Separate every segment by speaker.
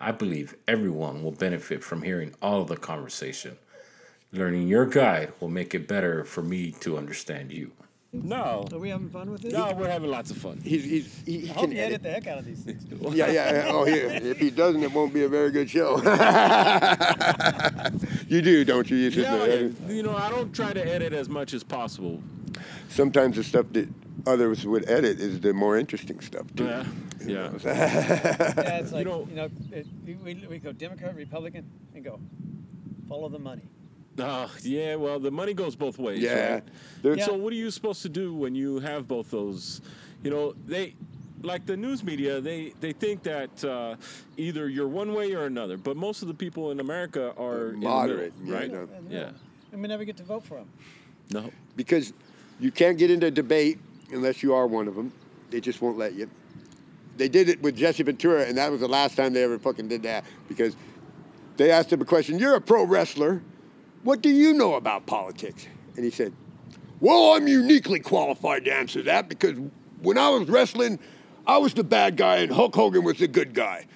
Speaker 1: I believe everyone will benefit from hearing all of the conversation. Learning your guide will make it better for me to understand you.
Speaker 2: No.
Speaker 3: Are we having fun with this?
Speaker 2: No, we're having lots of fun.
Speaker 4: He's, he's, he, he
Speaker 3: I hope
Speaker 4: can
Speaker 3: you
Speaker 4: edit.
Speaker 3: edit the heck out of these things.
Speaker 4: Yeah, yeah. yeah. Oh, here. If he doesn't, it won't be a very good show. you do, don't you? You sit
Speaker 2: Yeah,
Speaker 4: there,
Speaker 2: you know, I don't try to edit as much as possible.
Speaker 4: Sometimes the stuff that others would edit is the more interesting stuff, too.
Speaker 2: Yeah, yeah.
Speaker 3: Yeah, it's like, you
Speaker 2: know-
Speaker 3: know, it, we, we, we go Democrat, Republican, and go follow the money.
Speaker 2: Uh, yeah, well, the money goes both ways.
Speaker 4: Yeah.
Speaker 2: Right?
Speaker 3: Yeah.
Speaker 2: So, what are you supposed to do when you have both those? You know, they like the news media. They they think that uh, either you're one way or another. But most of the people in America are in
Speaker 4: Moderate,
Speaker 2: middle, right?
Speaker 4: yeah,
Speaker 2: Yeah.
Speaker 3: And we never get to vote for them.
Speaker 2: No.
Speaker 4: because you can't get into debate unless you are one of them. They just won't let you. They did it with Jesse Ventura, and that was the last time they ever fucking did that because they asked him a question. You're a pro wrestler. What do you know about politics? And he said, Well, I'm uniquely qualified to answer that because when I was wrestling, I was the bad guy and Hulk Hogan was the good guy.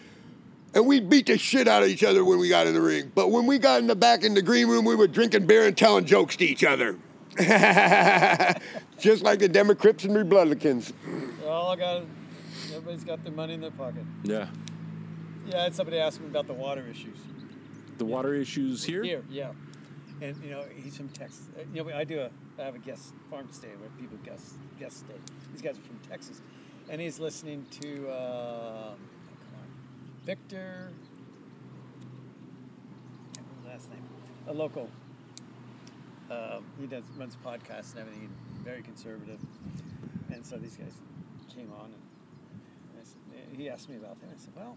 Speaker 4: And we beat the shit out of each other when we got in the ring. But when we got in the back in the green room, we were drinking beer and telling jokes to each other. Just like the Democrats and Republicans.
Speaker 3: They're all got, everybody's got their money in their pocket.
Speaker 2: Yeah.
Speaker 3: Yeah, I had somebody ask me about the water issues.
Speaker 2: The water issues here.
Speaker 3: Here, yeah. And, you know, he's from Texas. Uh, You know, I do a, I have a guest farm stay where people guest, guest stay. These guys are from Texas. And he's listening to, uh, oh, come on, Victor, can't his last name, a local. Um, he does runs podcasts and everything. Very conservative, and so these guys came on, and I said, he asked me about him. I said, "Well,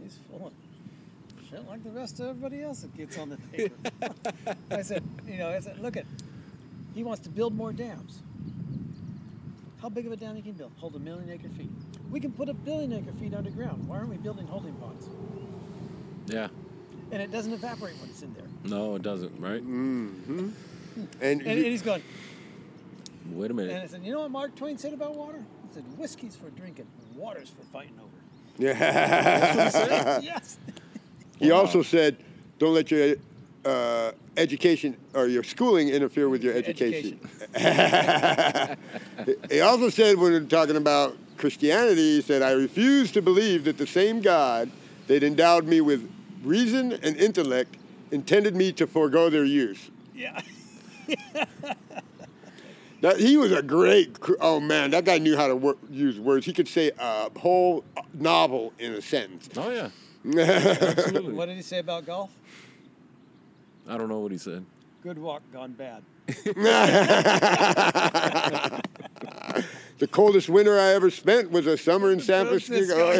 Speaker 3: he's full of shit like the rest of everybody else that gets on the paper." I said, "You know, I said, look at, he wants to build more dams. How big of a dam you can build? Hold a million acre feet. We can put a billion acre feet underground. Why aren't we building holding ponds?
Speaker 2: Yeah.
Speaker 3: And it doesn't evaporate when it's in there."
Speaker 2: No, it doesn't. Right.
Speaker 4: And,
Speaker 3: And, and he's going,
Speaker 2: Wait a minute.
Speaker 3: and I said, you know what Mark Twain said about water? He said, whiskey's for drinking, water's for fighting over.
Speaker 4: yeah.
Speaker 3: yes.
Speaker 4: he also said, don't let your uh, education or your schooling interfere with your education. he also said, when we were talking about Christianity, he said, I refuse to believe that the same God that endowed me with reason and intellect intended me to forego their use.
Speaker 3: Yeah.
Speaker 4: That, he was a great, oh man, that guy knew how to wor- use words. He could say a whole uh, novel in a sentence.
Speaker 2: Oh yeah. Absolutely.
Speaker 3: What did he say about golf?
Speaker 2: I don't know what he said.
Speaker 3: Good walk gone bad.
Speaker 4: The coldest winter I ever spent was a summer in San
Speaker 3: San
Speaker 4: Francisco.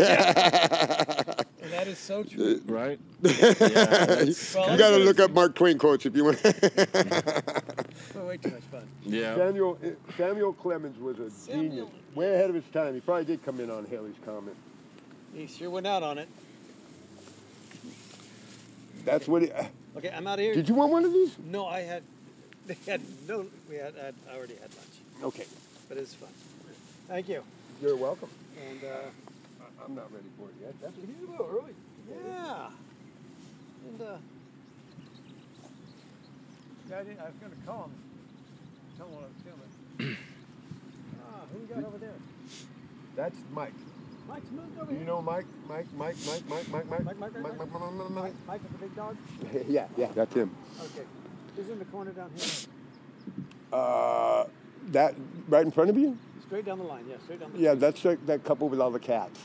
Speaker 3: Francisco, And that is so true.
Speaker 2: Right.
Speaker 3: Well,
Speaker 4: you got to look up Mark Twain quotes if you want.
Speaker 3: We're way too much fun.
Speaker 2: Yeah.
Speaker 4: Samuel Samuel Clemens was a
Speaker 3: Samuel.
Speaker 4: genius, way ahead of his time. He probably did come in on Halley's Comet.
Speaker 3: He sure went out on it.
Speaker 4: That's what. He, uh,
Speaker 3: Okay, I'm out of here.
Speaker 4: did you want one of these?
Speaker 3: No, I had, they had no, we had, I'd already had lunch,
Speaker 4: Okay,
Speaker 3: but it's fun. Thank you.
Speaker 4: you're welcome.
Speaker 3: And, uh,
Speaker 4: I- I'm not ready for it yet. That's he's a little early.
Speaker 3: yeah. And, uh, yeah, I, didn't, I was going to call him, tell him what I was feeling. ah, who we got over there?
Speaker 4: That's Mike.
Speaker 3: Mike's moved over
Speaker 4: Do you
Speaker 3: here.
Speaker 4: know Mike? Mike? Mike? Mike? Mike? Mike? Mike?
Speaker 3: Mike, Mike, Mike,
Speaker 4: Mike? Mike? Mike? Mike?
Speaker 3: Mike, Mike with the big dog?
Speaker 4: Mike? Yeah, yeah, that's him.
Speaker 3: Okay. He's in the corner down here.
Speaker 4: Uh, that right in front of you?
Speaker 3: Straight down the line, yeah, straight down the
Speaker 4: Yeah, that's that, that couple with all the cats.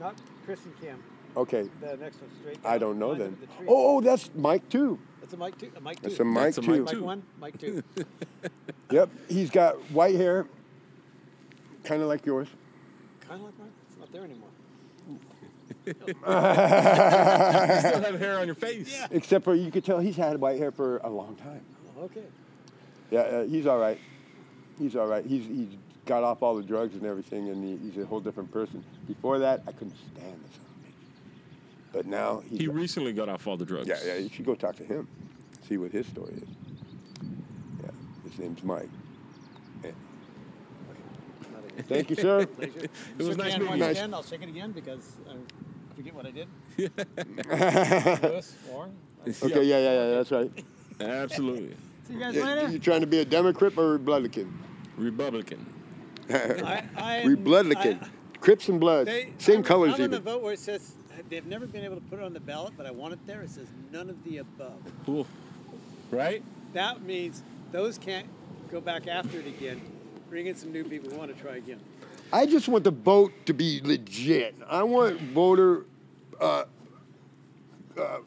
Speaker 3: Not Chris and Kim.
Speaker 4: Okay,
Speaker 3: The next one, straight down.
Speaker 4: I don't know then.
Speaker 3: the.
Speaker 4: Oh, oh, that's Mike too.
Speaker 3: That's a Mike two. A Mike two.
Speaker 4: That's a Mike
Speaker 2: That's a
Speaker 4: too.
Speaker 2: Mike
Speaker 3: Mike one, Mike two.
Speaker 4: Yep, he's got white hair, kind of like yours.
Speaker 3: kind of like mine. It's not there anymore.
Speaker 2: You still have hair on your face. Yeah.
Speaker 4: Except for you could tell he's had white hair for a long time.
Speaker 3: Okay.
Speaker 4: Yeah, uh, he's all right. He's all right. He's he's got off all the drugs and everything, and he, he's a whole different person. Before that, I couldn't stand this son of a bitch. But now he's
Speaker 2: He recently got off all the drugs.
Speaker 4: yeah, yeah. You should go talk to him, see what his story is. Yeah, his name's Mike. Yeah. Thank you, sir.
Speaker 2: It was
Speaker 3: Shook
Speaker 2: nice
Speaker 3: hand
Speaker 2: meeting
Speaker 3: once
Speaker 2: you.
Speaker 4: Nice.
Speaker 3: again. I'll shake it again because I forget what I did. Lewis, Warren.
Speaker 4: okay, yeah, yeah, yeah. That's right.
Speaker 2: Absolutely.
Speaker 3: See you guys later.
Speaker 4: you trying to be a Democrat or a Republican?
Speaker 2: Republican.
Speaker 3: I, I,
Speaker 4: Republican.
Speaker 3: I-
Speaker 4: Crips and Bloods.
Speaker 3: They,
Speaker 4: Same
Speaker 3: I'm,
Speaker 4: colors
Speaker 3: I'm on the vote where it says they've never been able to put it on the ballot, but I want it there. It says none of the above.
Speaker 2: Cool. Right?
Speaker 3: That means those can't go back after it again. Bring in some new people who want to try again.
Speaker 4: I just want the vote to be legit. I want voter uh, uh,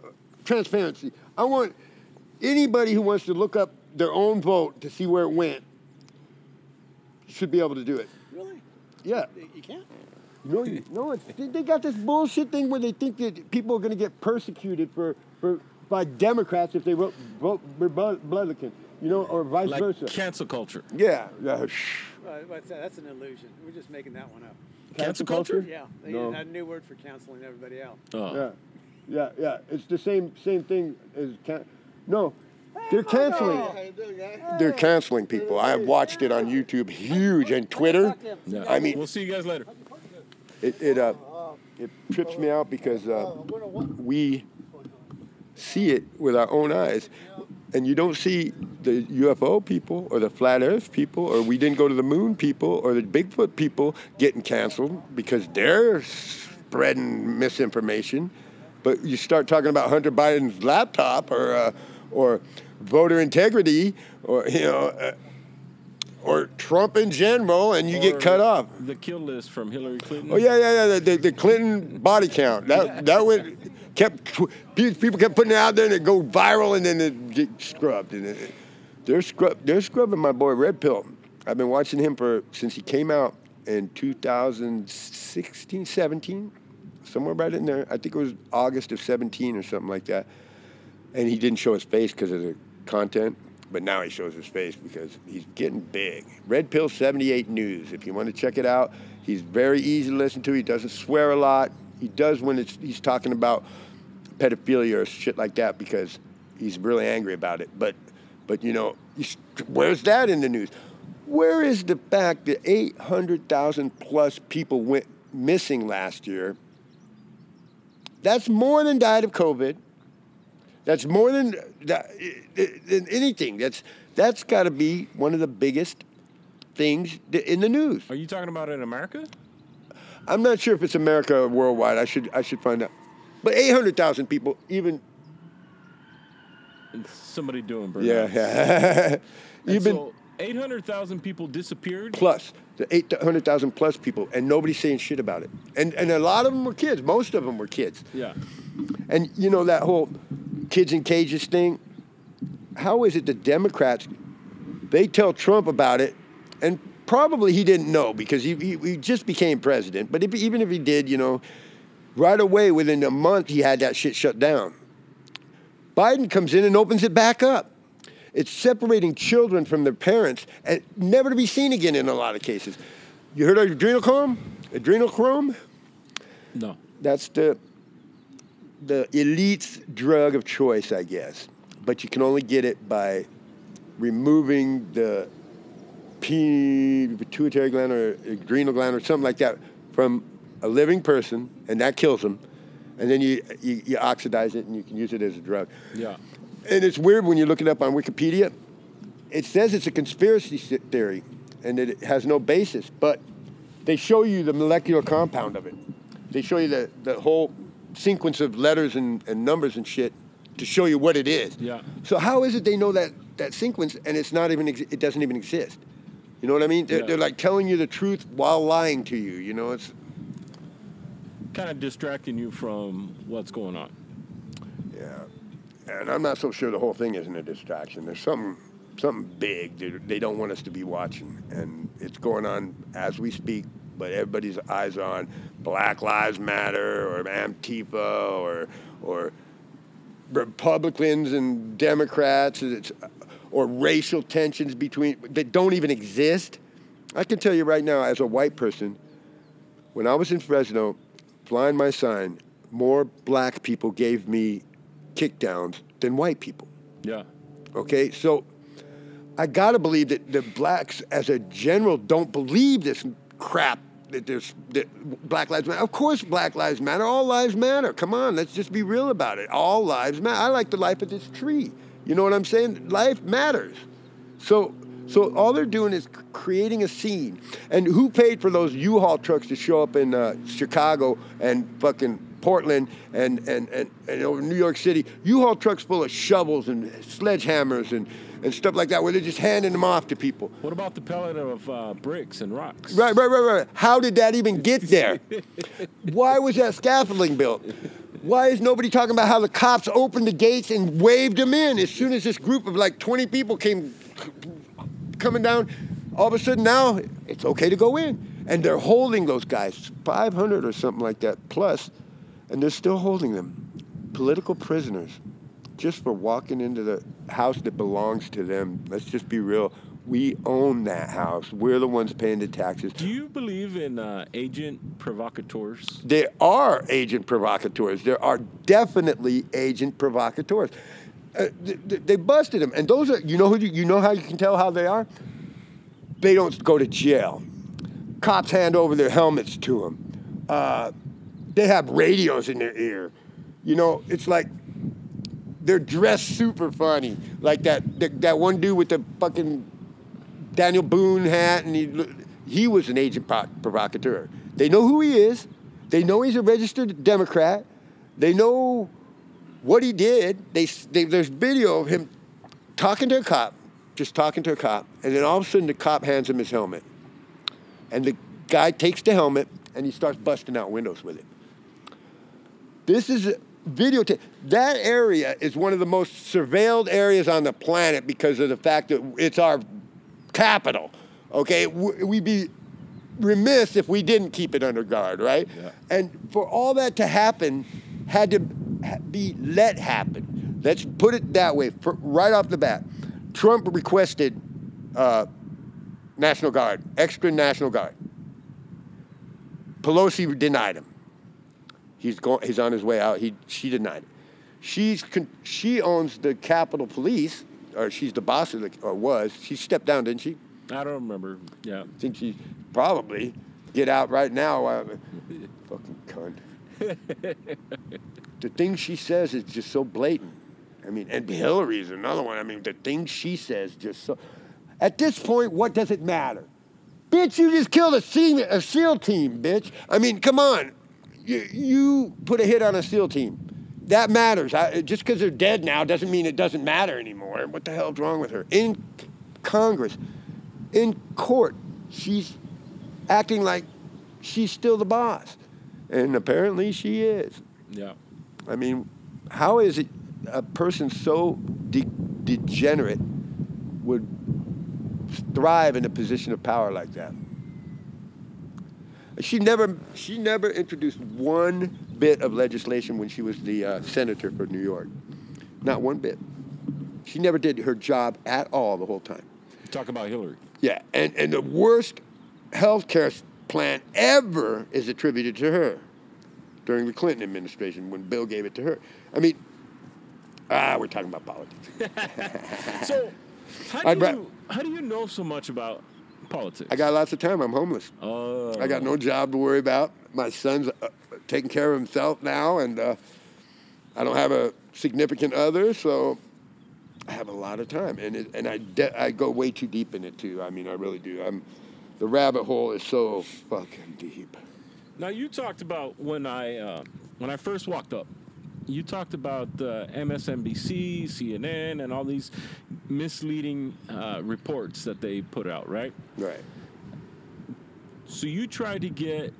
Speaker 4: transparency. I want anybody who wants to look up their own vote to see where it went should be able to do it.
Speaker 3: Really?
Speaker 4: Yeah.
Speaker 3: You can't?
Speaker 4: No, you- no, it's, they, they got this bullshit thing where they think that people are going to get persecuted for, for by Democrats if they vote, vote Republican, you know, or vice
Speaker 2: Like
Speaker 4: versa.
Speaker 2: cancel culture.
Speaker 4: yeah, yeah, shh.
Speaker 3: What's that? That's an illusion. We're just making that one up.
Speaker 2: Cancel culture?
Speaker 3: Yeah, they
Speaker 4: No.
Speaker 3: had a new word for canceling everybody out.
Speaker 2: Oh.
Speaker 4: Yeah, yeah, yeah. It's the same same thing as can- no. They're canceling. They're canceling people. I have watched it on YouTube, huge, and Twitter.
Speaker 2: Yeah.
Speaker 4: I mean-
Speaker 2: we'll see you guys later.
Speaker 4: It it uh, it trips me out because uh, we see it with our own eyes, and you don't see the UFO people or the flat Earth people or we didn't go to the moon people or the Bigfoot people getting canceled because they're spreading misinformation. But you start talking about Hunter Biden's laptop or uh, or voter integrity or you know. Uh, or Trump in general, and you
Speaker 2: Or
Speaker 4: get cut off.
Speaker 2: The kill list from Hillary Clinton.
Speaker 4: Oh yeah, yeah, yeah. The, the, the Clinton body count that that went kept people kept putting it out there and it go viral and then it get scrubbed and it, they're scrub they're scrubbing my boy Red Pill. I've been watching him for since he came out in 2016, 17, somewhere right in there. I think it was August of 17 or something like that. And he didn't show his face because of the content. But now he shows his face because he's getting big. Red Pill 78 News. If you want to check it out, he's very easy to listen to. He doesn't swear a lot. He does when he's talking about pedophilia or shit like that because he's really angry about it. But, but you know, where's that in the news? Where is the fact that 800,000 plus people went missing last year? That's more than died of COVID. That's more than, than anything. That's that's got to be one of the biggest things in the news.
Speaker 2: Are you talking about in America?
Speaker 4: I'm not sure if it's America or worldwide. I should I should find out. But 800,000 people, even
Speaker 2: Somebody doing
Speaker 4: yeah, yeah.
Speaker 2: And
Speaker 4: even
Speaker 2: so 800,000 people disappeared.
Speaker 4: plus the 800,000 plus people, and nobody's saying shit about it. And and a lot of them were kids. Most of them were kids.
Speaker 2: Yeah.
Speaker 4: And you know that whole kids in cages thing. How is it the Democrats? They tell Trump about it, and probably he didn't know because he, he, he just became president. But if, even if he did, you know, right away within a month he had that shit shut down. Biden comes in and opens it back up. It's separating children from their parents and never to be seen again in a lot of cases. You heard of adrenochrome? Adrenochrome?
Speaker 2: No.
Speaker 4: That's the the elite's drug of choice, I guess. But you can only get it by removing the pituitary gland or adrenal gland or something like that from a living person, and that kills them. And then you, you, you oxidize it and you can use it as a drug.
Speaker 2: Yeah.
Speaker 4: And it's weird when you look it up on Wikipedia. It says it's a conspiracy theory and that it has no basis, but they show you the molecular compound of it. They show you the, the whole sequence of letters and, and numbers and shit to show you what it is.
Speaker 2: Yeah.
Speaker 4: So how is it they know that, that sequence and it's not even ex- it doesn't even exist? You know what I mean? They're,
Speaker 2: Yeah.
Speaker 4: they're like telling you the truth while lying to you. You know, it's
Speaker 2: Kind of distracting you from what's going on.
Speaker 4: And I'm not so sure the whole thing isn't a distraction. There's something something big that they don't want us to be watching, and it's going on as we speak but everybody's eyes are on Black Lives Matter or Antifa or or Republicans and Democrats or racial tensions between that don't even exist. I can tell you right now, as a white person, when I was in Fresno, flying my sign, more black people gave me kickdowns than white people.
Speaker 2: Yeah.
Speaker 4: Okay, so I gotta believe that the blacks, as a general, don't believe this crap that there's that Black Lives Matter. Of course, Black Lives Matter. All lives matter. Come on, let's just be real about it. All lives matter. I like the life of this tree. You know what I'm saying? Life matters. So, so all they're doing is creating a scene. And who paid for those U-Haul trucks to show up in uh, Chicago and fucking Portland and, and, and, and over New York City? U-Haul trucks full of shovels and sledgehammers and, and stuff like that, where they're just handing them off to people.
Speaker 2: What about the pellet of uh, bricks and rocks?
Speaker 4: Right, right, right, right. How did that even get there? Why was that scaffolding built? Why is nobody talking about how the cops opened the gates and waved them in as soon as this group of like 20 people came coming down? All of a sudden now it's okay to go in. And they're holding those guys, 500 or something like that plus, and they're still holding them. Political prisoners, just for walking into the house that belongs to them. Let's just be real. We own that house. We're the ones paying the taxes.
Speaker 2: Do you believe in uh, agent provocateurs?
Speaker 4: There are agent provocateurs. There are definitely agent provocateurs. Uh, th- th- they busted them, and those are you know who you, you know how you can tell how they are. They don't go to jail. Cops hand over their helmets to them. Uh, they have radios in their ear. You know, it's like they're dressed super funny, like that that, that one dude with the fucking Daniel Boone hat, and he he was an agent pro- provocateur. They know who he is. They know he's a registered Democrat. They know what he did. They, they there's video of him talking to a cop, just talking to a cop, and then all of a sudden the cop hands him his helmet, and the guy takes the helmet and he starts busting out windows with it. This is videotape. That area is one of the most surveilled areas on the planet because of the fact that it's our capital. Okay, we'd be remiss if we didn't keep it under guard, right?
Speaker 2: Yeah.
Speaker 4: And for all that to happen, had to be let happen. Let's put it that way, right off the bat. Trump requested uh, National Guard, extra National Guard. Pelosi denied him. He's going. He's on his way out. He she denied it. She's con- she owns the Capitol Police, or she's the boss of the, or was. She stepped down, didn't she?
Speaker 2: I don't remember. Yeah.
Speaker 4: I think she probably get out right now. Uh, fucking cunt. the things she says is just so blatant. I mean, and Hillary's another one. I mean, the things she says just so. At this point, what does it matter? Bitch, you just killed a SEAL, a SEAL team, bitch. I mean, come on. You, you put a hit on a SEAL team. That matters. I, just because they're dead now doesn't mean it doesn't matter anymore. What the hell's wrong with her? In Congress, in court, she's acting like she's still the boss. And apparently she is.
Speaker 2: Yeah.
Speaker 4: I mean, how is it a person so de- degenerate would thrive in a position of power like that? She never, she never introduced one bit of legislation when she was the uh, senator for New York. Not one bit. She never did her job at all the whole time.
Speaker 2: Talk about Hillary.
Speaker 4: Yeah, and, and the worst health care plan ever is attributed to her during the Clinton administration when Bill gave it to her. I mean, ah, we're talking about politics.
Speaker 2: So, how do you how do you know so much about politics?
Speaker 4: I got lots of time. I'm homeless.
Speaker 2: Uh,
Speaker 4: I got no job to worry about. My son's uh, taking care of himself now, and uh, I don't have a significant other, so I have a lot of time. And it, and I de- I go way too deep in it too. I mean, I really do. I'm the rabbit hole is so fucking deep.
Speaker 2: Now you talked about when I uh, when I first walked up. You talked about uh, MSNBC, CNN, and all these misleading uh, reports that they put out, right?
Speaker 4: Right.
Speaker 2: So you try to get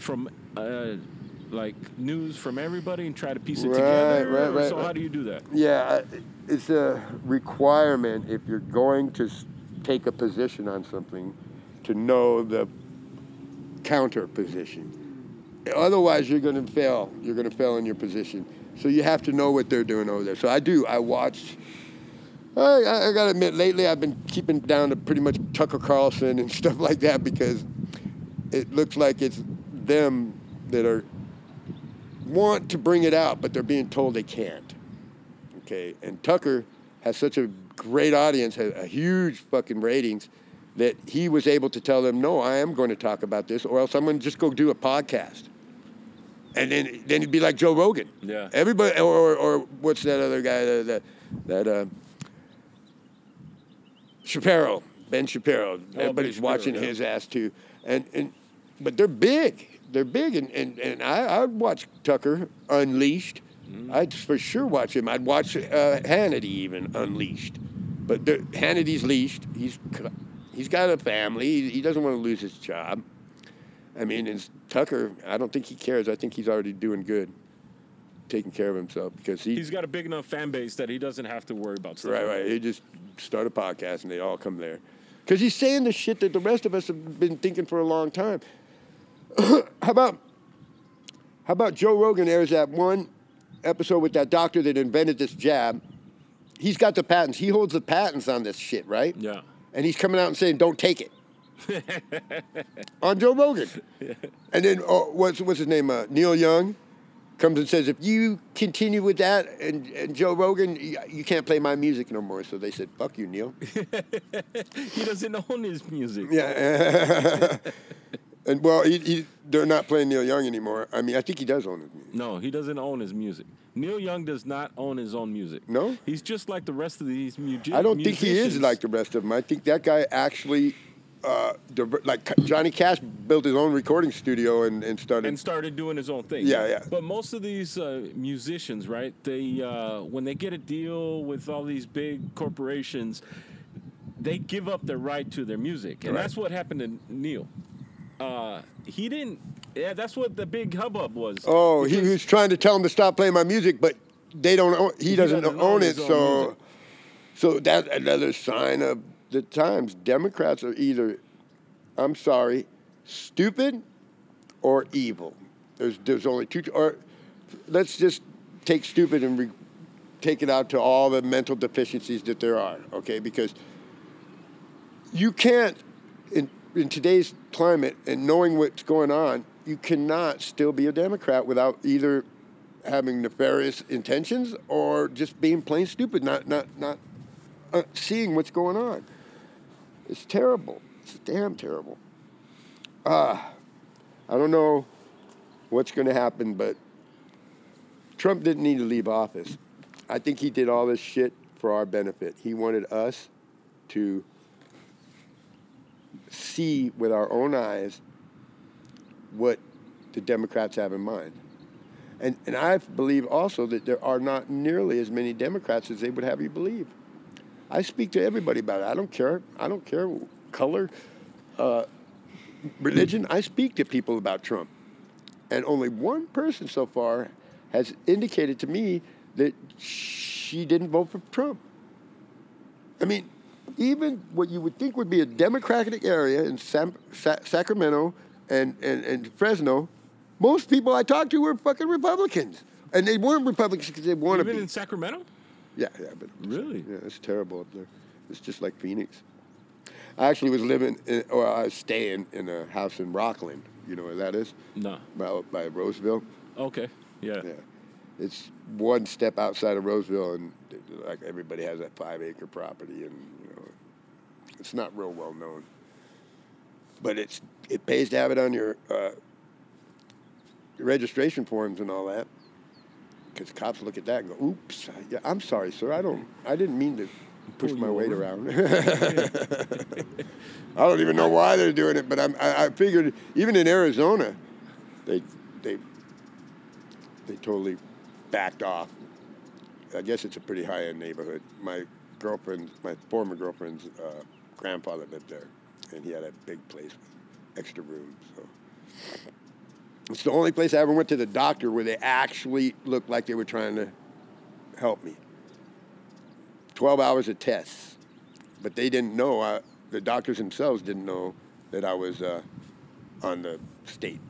Speaker 2: from uh, like news from everybody and try to piece it
Speaker 4: Right,
Speaker 2: together.
Speaker 4: right, right,
Speaker 2: so how do you do that?
Speaker 4: Yeah, it's a requirement if you're going to take a position on something to know the counter position. Otherwise, you're going to fail. You're going to fail in your position. So you have to know what they're doing over there. So I do. I watch. I, I, got to admit, lately I've been keeping down to pretty much Tucker Carlson and stuff like that because it looks like it's them that are want to bring it out, but they're being told they can't. Okay, and Tucker has such a great audience, a huge fucking ratings, that he was able to tell them, "No, I am going to talk about this, or else I'm going to just go do a podcast." And then, then he'd be like Joe Rogan.
Speaker 2: Yeah.
Speaker 4: Everybody, or, or, or what's that other guy that that, that uh, Shapiro, Ben Shapiro. Everybody's
Speaker 2: Shapiro,
Speaker 4: watching
Speaker 2: yeah.
Speaker 4: his ass too, and and but they're big. They're big, and and, and I I'd watch Tucker Unleashed.
Speaker 2: Mm-hmm.
Speaker 4: I'd for sure watch him. I'd watch uh, Hannity even Unleashed, but Hannity's leashed. He's he's got a family. He, he doesn't want to lose his job. I mean, and Tucker, I don't think he cares. I think he's already doing good, taking care of himself because he
Speaker 2: He's got a big enough fan base that he doesn't have to worry about stuff.
Speaker 4: Right, right. He just start a podcast and they all come there. Because he's saying the shit that the rest of us have been thinking for a long time. how about how about Joe Rogan airs that one episode with that doctor that invented this jab? He's got the patents. He holds the patents on this shit, right?
Speaker 2: Yeah.
Speaker 4: And he's coming out and saying, "Don't take it." on Joe Rogan. And then oh, what's what's his name? Uh, Neil Young comes and says, "If you continue with that, and, and Joe Rogan, you, you can't play my music no more." So they said, "Fuck you, Neil."
Speaker 2: He doesn't own his music.
Speaker 4: yeah. and well, he, he, they're not playing Neil Young anymore. I mean, I think he does own it.
Speaker 2: No, he doesn't own his music. Neil Young does not own his own music.
Speaker 4: No?
Speaker 2: He's just like the rest of these mugi-
Speaker 4: I don't think he is like the rest of them. I think that guy actually, uh, diver- like Johnny Cash, built his own recording studio and, and started.
Speaker 2: and started doing his own thing.
Speaker 4: Yeah, yeah.
Speaker 2: But most of these uh, musicians, right? They uh, when they get a deal with all these big corporations, they give up their right to their music, and
Speaker 4: Right.
Speaker 2: that's what happened to Neil. Uh, he didn't. Yeah, that's what the big hubbub was.
Speaker 4: Oh, he was trying to tell him to stop playing my music, but they don't. Own, he, doesn't,
Speaker 2: doesn't
Speaker 4: own,
Speaker 2: own
Speaker 4: it, so
Speaker 2: music.
Speaker 4: so that's another sign of the times. Democrats are either, I'm sorry, stupid or evil. There's there's only two. Or let's just take stupid and re, take it out to all the mental deficiencies that there are. Okay, because you can't in in today's climate and knowing what's going on, you cannot still be a Democrat without either having nefarious intentions or just being plain stupid, not not not uh, seeing what's going on. It's terrible. It's damn terrible. Ah, I don't know what's going to happen, but Trump didn't need to leave office. I think he did all this shit for our benefit. He wanted us to see with our own eyes what the Democrats have in mind. And, and I believe also that there are not nearly as many Democrats as they would have you believe. I speak to everybody about it. I don't care. I don't care color, uh, religion. I speak to people about Trump. And only one person so far has indicated to me that she didn't vote for Trump. I mean, even what you would think would be a Democratic area in Sam, Sa- Sacramento and, and, and Fresno, most people I talked to were fucking Republicans. And they weren't Republicans because they want to be.
Speaker 2: even in Sacramento.
Speaker 4: Yeah, yeah, but
Speaker 2: Really?
Speaker 4: yeah, it's terrible up there. It's just like Phoenix. I actually was living, in, or I was staying in a house in Rocklin. You know where that is?
Speaker 2: No.
Speaker 4: By, by Roseville.
Speaker 2: Okay. Yeah.
Speaker 4: Yeah. It's one step outside of Roseville, and like everybody has that five acre property, and you know, it's not real well known. But it's it pays to have it on your uh, your registration forms and all that, because cops look at that and go, "Oops, yeah, I'm sorry, sir. I don't, I didn't mean to push my
Speaker 2: you
Speaker 4: weight
Speaker 2: over."
Speaker 4: around." I don't even know why they're doing it, but I'm, I, I figured even in Arizona, they they they totally backed off. I guess it's a pretty high end neighborhood. My girlfriend, my former girlfriend's uh, grandfather lived there, and he had a big place with extra rooms. So it's the only place I ever went to the doctor where they actually looked like they were trying to help me. Twelve hours of tests, but they didn't know. I, the doctors themselves didn't know that I was uh, on the state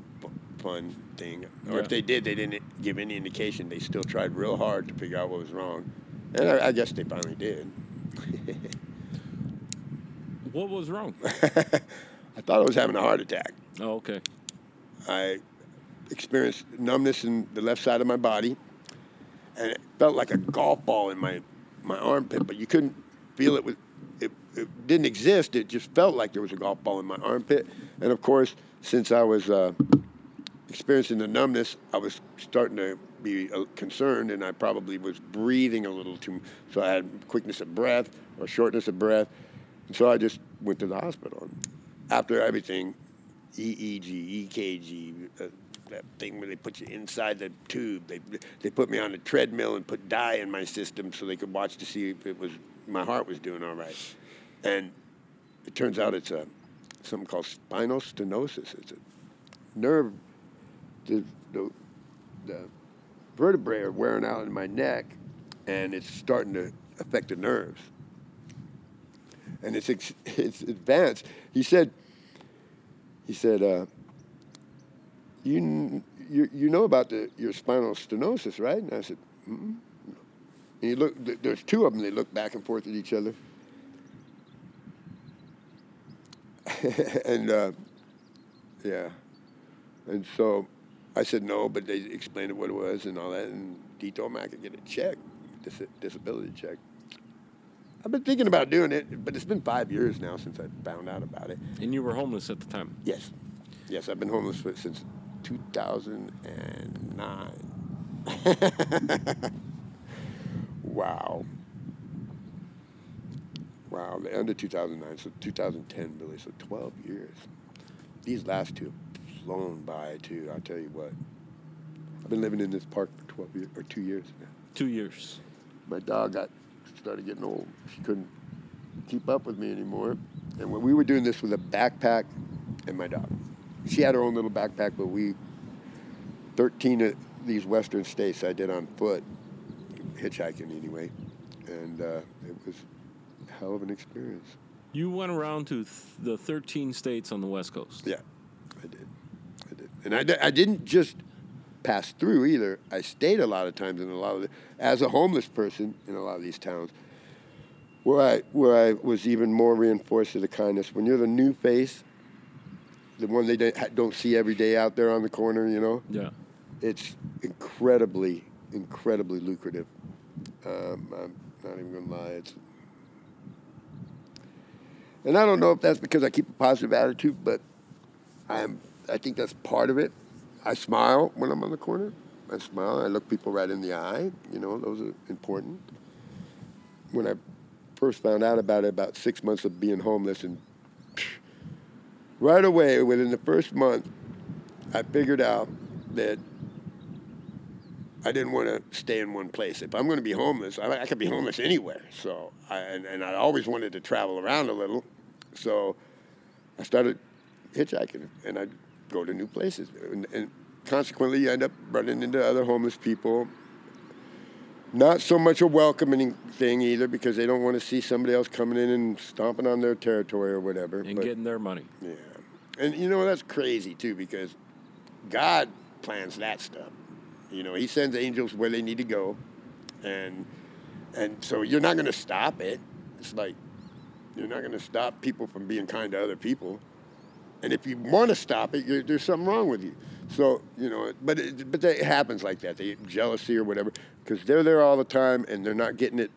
Speaker 4: fund thing. Or
Speaker 2: Yeah.
Speaker 4: if they did, they didn't give any indication. They still tried real hard to figure out what was wrong. And I, I guess they finally did.
Speaker 2: What was wrong?
Speaker 4: I thought I was having a heart attack.
Speaker 2: Oh, okay.
Speaker 4: I experienced numbness in the left side of my body, and it felt like a golf ball in my my armpit, but you couldn't feel it. With it, it didn't exist. It just felt like there was a golf ball in my armpit. And of course, since I was uh, experiencing the numbness, I was starting to be uh, concerned, and I probably was breathing a little too. So I had quickness of breath or shortness of breath, and so I just went to the hospital. After everything, EEG, EKG, uh, that thing where they put you inside the tube. They they put me on a treadmill and put dye in my system so they could watch to see if it was my heart was doing all right. And it turns out it's a something called spinal stenosis. It's a nerve. The, the, the vertebrae are wearing out in my neck, and it's starting to affect the nerves. And it's it's advanced. He said. He said. Uh, you, you, you know about the, your spinal stenosis, right? And I said, mm And you look, there's two of them. They look back and forth at each other. and uh, yeah, and so I said no, but they explained what it was and all that, and he told me I could get a check, dis- disability check. I've been thinking about doing it, but it's been five years now since I found out about it.
Speaker 2: And you were homeless at the time.
Speaker 4: Yes. Yes, I've been homeless since 2009. wow. Wow, the end of 2009, so 2010, really, so 12 years. These last two have flown by, too, I'll tell you what. I've been living in this park for 12 years, or two years now.
Speaker 2: Two years.
Speaker 4: My dog got started getting old. She couldn't keep up with me anymore. And when we were doing this with a backpack and my dog, she had her own little backpack, but we 13 of these western states I did on foot, hitchhiking anyway, and uh, it was a hell of an experience.
Speaker 2: You went around to th- the 13 states on the West Coast.
Speaker 4: Yeah, I did, I did, and I, I didn't just pass through either. I stayed a lot of times in a lot of the, as a homeless person in a lot of these towns, where I where I was even more reinforced of the kindness. When you're the new face, the one they don't, see every day out there on the corner, you know,
Speaker 2: Yeah.
Speaker 4: it's incredibly, incredibly lucrative. Um, I'm not even gonna lie. It's, and I don't know if that's because I keep a positive attitude, but I'm. I think that's part of it. I smile when I'm on the corner. I smile. I look people right in the eye. You know, those are important. When I first found out about it, about six months of being homeless, and right away, within the first month, I figured out that I didn't want to stay in one place. If I'm going to be homeless, I, I could be homeless anywhere. So, I, and, and I always wanted to travel around a little. So, I started hitchhiking, and I'd go to new places. And, and consequently, you end up running into other homeless people. Not so much a welcoming thing either, because they don't want to see somebody else coming in and stomping on their territory or whatever.
Speaker 2: And
Speaker 4: but-
Speaker 2: getting their money.
Speaker 4: yeah. And you know, that's crazy too because God plans that stuff. You know, He sends angels where they need to go. And and so you're not gonna stop it. It's like you're not gonna stop people from being kind to other people. And if you want to stop it, you're, there's something wrong with you. So you know, but it, but it happens like that. They jealousy or whatever because they're there all the time and they're not getting it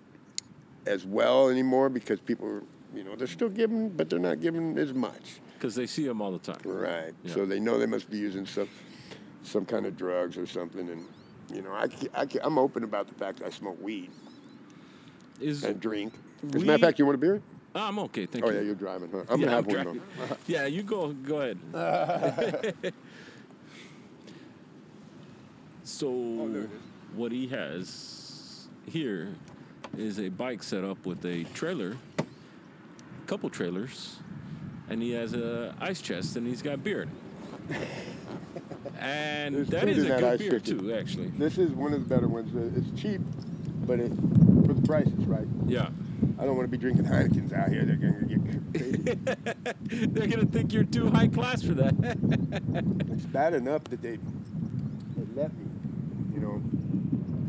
Speaker 4: as well anymore because people, are, you know, they're still giving, but they're not giving as much.
Speaker 2: Because they see them all the time.
Speaker 4: Right.
Speaker 2: Yeah.
Speaker 4: So they know they must be using some some kind of drugs or something, and you know, I, I I'm open about the fact that I smoke weed
Speaker 2: Is
Speaker 4: and drink. As a matter of fact, you want a beer?
Speaker 2: Ah, I'm okay, thank
Speaker 4: Oh
Speaker 2: you.
Speaker 4: Oh yeah, you're driving, huh? I'm
Speaker 2: Yeah,
Speaker 4: gonna have
Speaker 2: I'm
Speaker 4: one
Speaker 2: driving. Yeah, you go. Go ahead. so
Speaker 4: is.
Speaker 2: what he has here is a bike set up with a trailer, a couple trailers, and he has a ice chest and he's got beer. And
Speaker 4: There's
Speaker 2: that is a
Speaker 4: that
Speaker 2: good beer too, actually.
Speaker 4: This is one of the better ones. Uh, It's cheap, but it for the prices, right?
Speaker 2: Yeah.
Speaker 4: I don't want to be drinking Heinekens out here. They're gonna get crazy.
Speaker 2: They're gonna think you're too high class for that.
Speaker 4: it's bad enough that they, they let me. You know,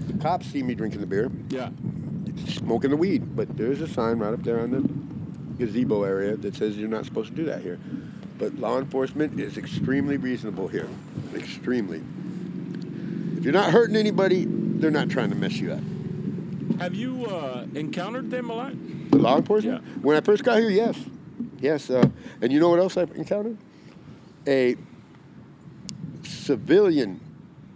Speaker 4: the cops see me drinking the beer,
Speaker 2: Yeah.
Speaker 4: smoking the weed, but there's a sign right up there on the gazebo area that says you're not supposed to do that here. But law enforcement is extremely reasonable here, extremely. If you're not hurting anybody, they're not trying to mess you up.
Speaker 2: Have you uh, encountered them a lot?
Speaker 4: The law enforcement?
Speaker 2: Yeah.
Speaker 4: When I first got here, yes. Yes. Uh, and you know what else I've encountered? A civilian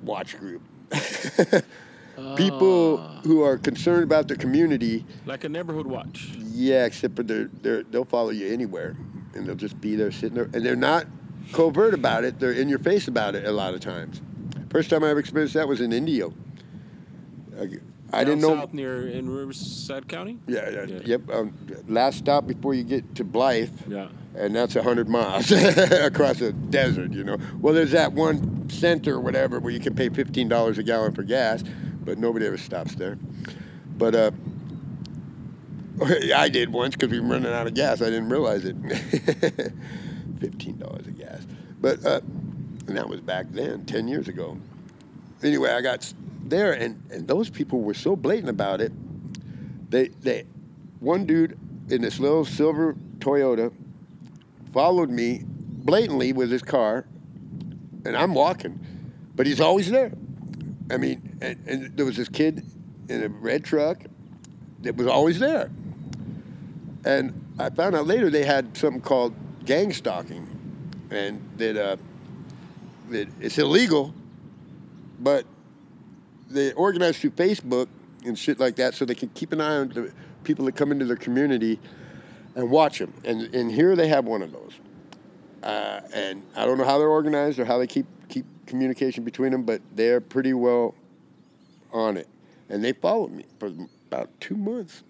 Speaker 4: watch group. People who are concerned about the community.
Speaker 2: Like a neighborhood watch.
Speaker 4: Yeah, except for they're, they're, they'll follow you anywhere. And they'll just be there sitting there. And they're not covert about it, they're in your face about it a lot of times. First time I ever experienced that was in Indio. I, didn't know.
Speaker 2: South near in Riverside County.
Speaker 4: Yeah, yeah,
Speaker 2: Yeah.
Speaker 4: yep. Um, last stop before you get to Blythe,
Speaker 2: Yeah.
Speaker 4: and that's 100 miles across a desert, you know. Well, there's that one center or whatever where you can pay $15 a gallon for gas, but nobody ever stops there. But uh, I did once because we were running out of gas. I didn't realize it. $15 a gas. But uh, and that was back then, 10 years ago. Anyway, I got there, and, and those people were so blatant about it. They, they, one dude in this little silver Toyota followed me blatantly with his car, and I'm walking, but he's always there. I mean, and, and there was this kid in a red truck that was always there. And I found out later they had something called gang stalking, and that, uh, that it's illegal, but they organize through Facebook and shit like that so they can keep an eye on the people that come into their community and watch them. And, and here they have one of those. Uh, and I don't know how they're organized or how they keep keep communication between them, but they're pretty well on it. And they followed me for about two months,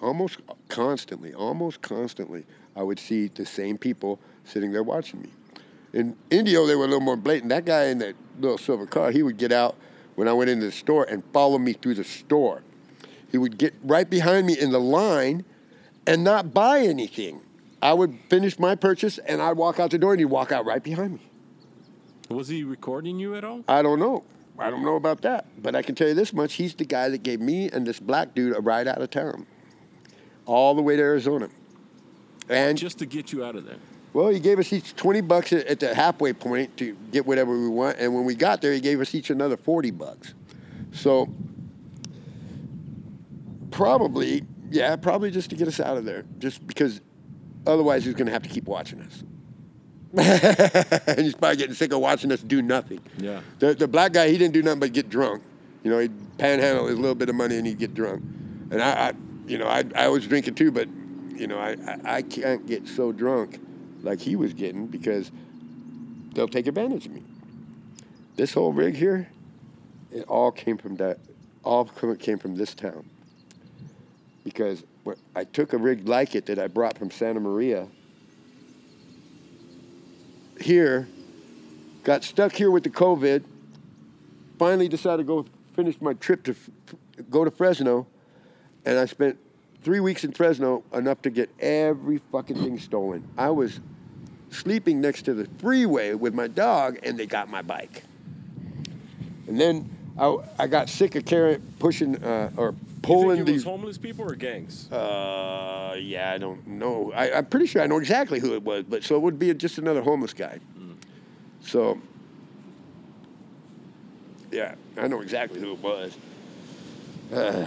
Speaker 4: almost constantly, almost constantly. I would see the same people sitting there watching me. In Indio, they were a little more blatant. That guy in that little silver car, he would get out when I went into the store and follow me through the store. He would get right behind me in the line and not buy anything. I would finish my purchase and I'd walk out the door and he'd walk out right behind me.
Speaker 2: Was he recording you at all?
Speaker 4: I don't know. I don't know about that. But I can tell you this much he's the guy that gave me and this black dude a ride out of town, all the way to Arizona. And
Speaker 2: Just to get you out of there.
Speaker 4: Well, he gave us each 20 bucks at the halfway point to get whatever we want. And when we got there, he gave us each another 40 bucks. So, probably, yeah, probably just to get us out of there. Just because otherwise he's going to have to keep watching us. and he's probably getting sick of watching us do nothing.
Speaker 2: Yeah.
Speaker 4: The, the black guy, he didn't do nothing but get drunk. You know, he'd panhandle his little bit of money and he'd get drunk. And I, I you know, I, I was drinking too, but, you know, I, I, I can't get so drunk like he was getting because they'll take advantage of me. This whole rig here, it all came from that, all came from this town. Because I took a rig like it that I brought from Santa Maria here, got stuck here with the COVID, finally decided to go finish my trip to go to Fresno, and I spent three weeks in Fresno enough to get every fucking thing stolen. I was sleeping next to the freeway with my dog, and they got my bike. And then I, I got sick of carrying, pushing, uh, or pulling
Speaker 2: think it was
Speaker 4: these.
Speaker 2: homeless people or gangs?
Speaker 4: Uh, yeah, I don't know. I, I'm pretty sure I know exactly who it was, but so it would be just another homeless guy. So, yeah, I know exactly who it was. Uh,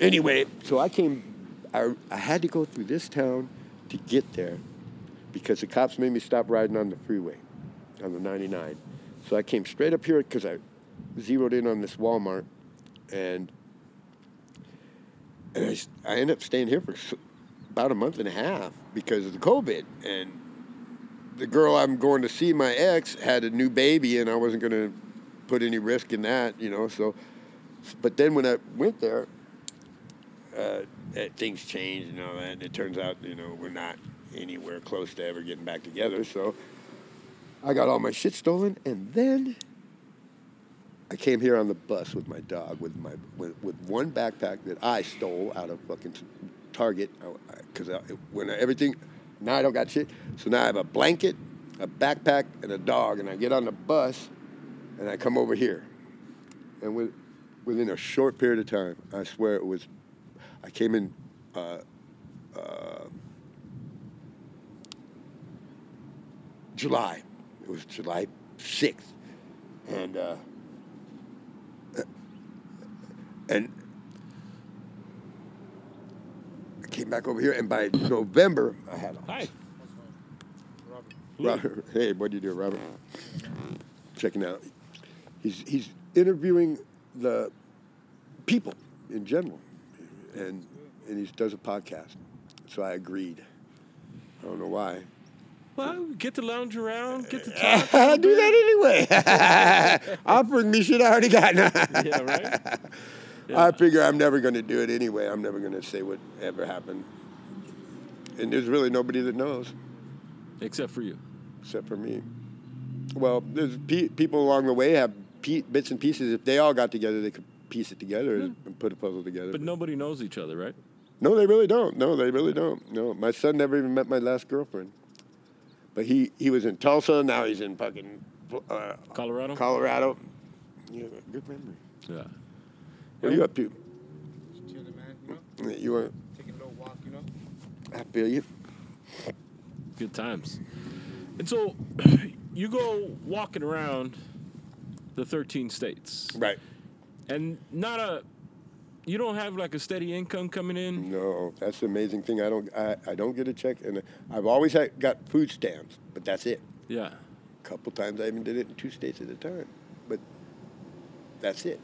Speaker 4: anyway, so I came, I, I had to go through this town to get there because the cops made me stop riding on the freeway, on the 99. So I came straight up here because I zeroed in on this Walmart and and I, I ended up staying here for about a month and a half because of the COVID. And the girl I'm going to see, my ex, had a new baby, and I wasn't going to put any risk in that, you know. So, but then when I went there, uh, eh, things changed and all that. And it turns out, you know, we're not anywhere close to ever getting back together. So I got all my shit stolen, and then I came here on the bus with my dog, with my with, with one backpack that I stole out of fucking Target, because when I, everything now I don't got shit. So now I have a blanket, a backpack, and a dog, and I get on the bus, and I come over here. And with, within a short period of time, I swear it was, I came in uh, uh, July. It was July 6th. And, uh, and I came back over here, and by November, I had a
Speaker 2: Hi.
Speaker 4: Robert, hey, what do you do, Robert? Checking out. He's he's interviewing the people in general, and and he does a podcast. So I agreed. I don't know why.
Speaker 2: Well, get to lounge around, get to talk.
Speaker 4: I'll do that anyway. I'll bring me shit I already got.
Speaker 2: yeah, right.
Speaker 4: I figure I'm never going to do it anyway. I'm never going to say whatever happened. And there's really nobody that knows.
Speaker 2: Except for you.
Speaker 4: except for me. Well, there's pe- people along the way have pe- bits and pieces. If they all got together, they could piece it together and put a puzzle together.
Speaker 2: But nobody knows each other, right?
Speaker 4: no, they really don't. No, they really don't. No, my son never even met my last girlfriend. But he, he was in Tulsa. Now he's in fucking uh,
Speaker 2: Colorado.
Speaker 4: Colorado. You have a good memory.
Speaker 2: yeah.
Speaker 4: What are you up to?
Speaker 5: Chilling, man. You know,
Speaker 4: You want?
Speaker 5: taking a little walk. You know.
Speaker 4: I feel you.
Speaker 2: Good times. And so, you go walking around the 13 states,
Speaker 4: Right.
Speaker 2: And not a. You don't have like a steady income coming in.
Speaker 4: No, that's the amazing thing. I don't I, I don't get a check, and I've always had, got food stamps, but that's it.
Speaker 2: Yeah.
Speaker 4: A couple times I even did it in two states at a time, but that's it.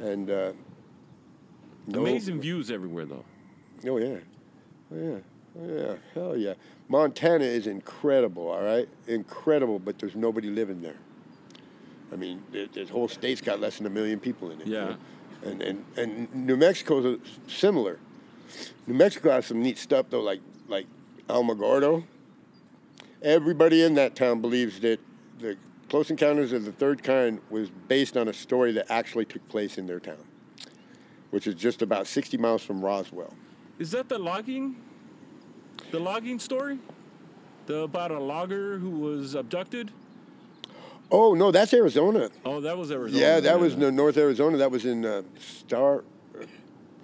Speaker 4: And uh, no-
Speaker 2: Amazing views everywhere, though.
Speaker 4: Oh yeah, oh yeah, oh yeah, hell yeah. Montana is incredible. All right, incredible, but there's nobody living there. I mean, the, the whole state's got less than a million people in it. you
Speaker 2: Yeah.
Speaker 4: know? And and and New Mexico's similar. New Mexico has some neat stuff though, like like Alamogordo. Everybody in that town believes that the Close Encounters of the Third Kind was based on a story that actually took place in their town, which is just about 60 miles from Roswell.
Speaker 2: Is that the logging? The logging story? The about a logger who was abducted?
Speaker 4: Oh no, that's Arizona.
Speaker 2: Oh, that was Arizona.
Speaker 4: Yeah, that was in North Arizona. That was in uh, Star, uh,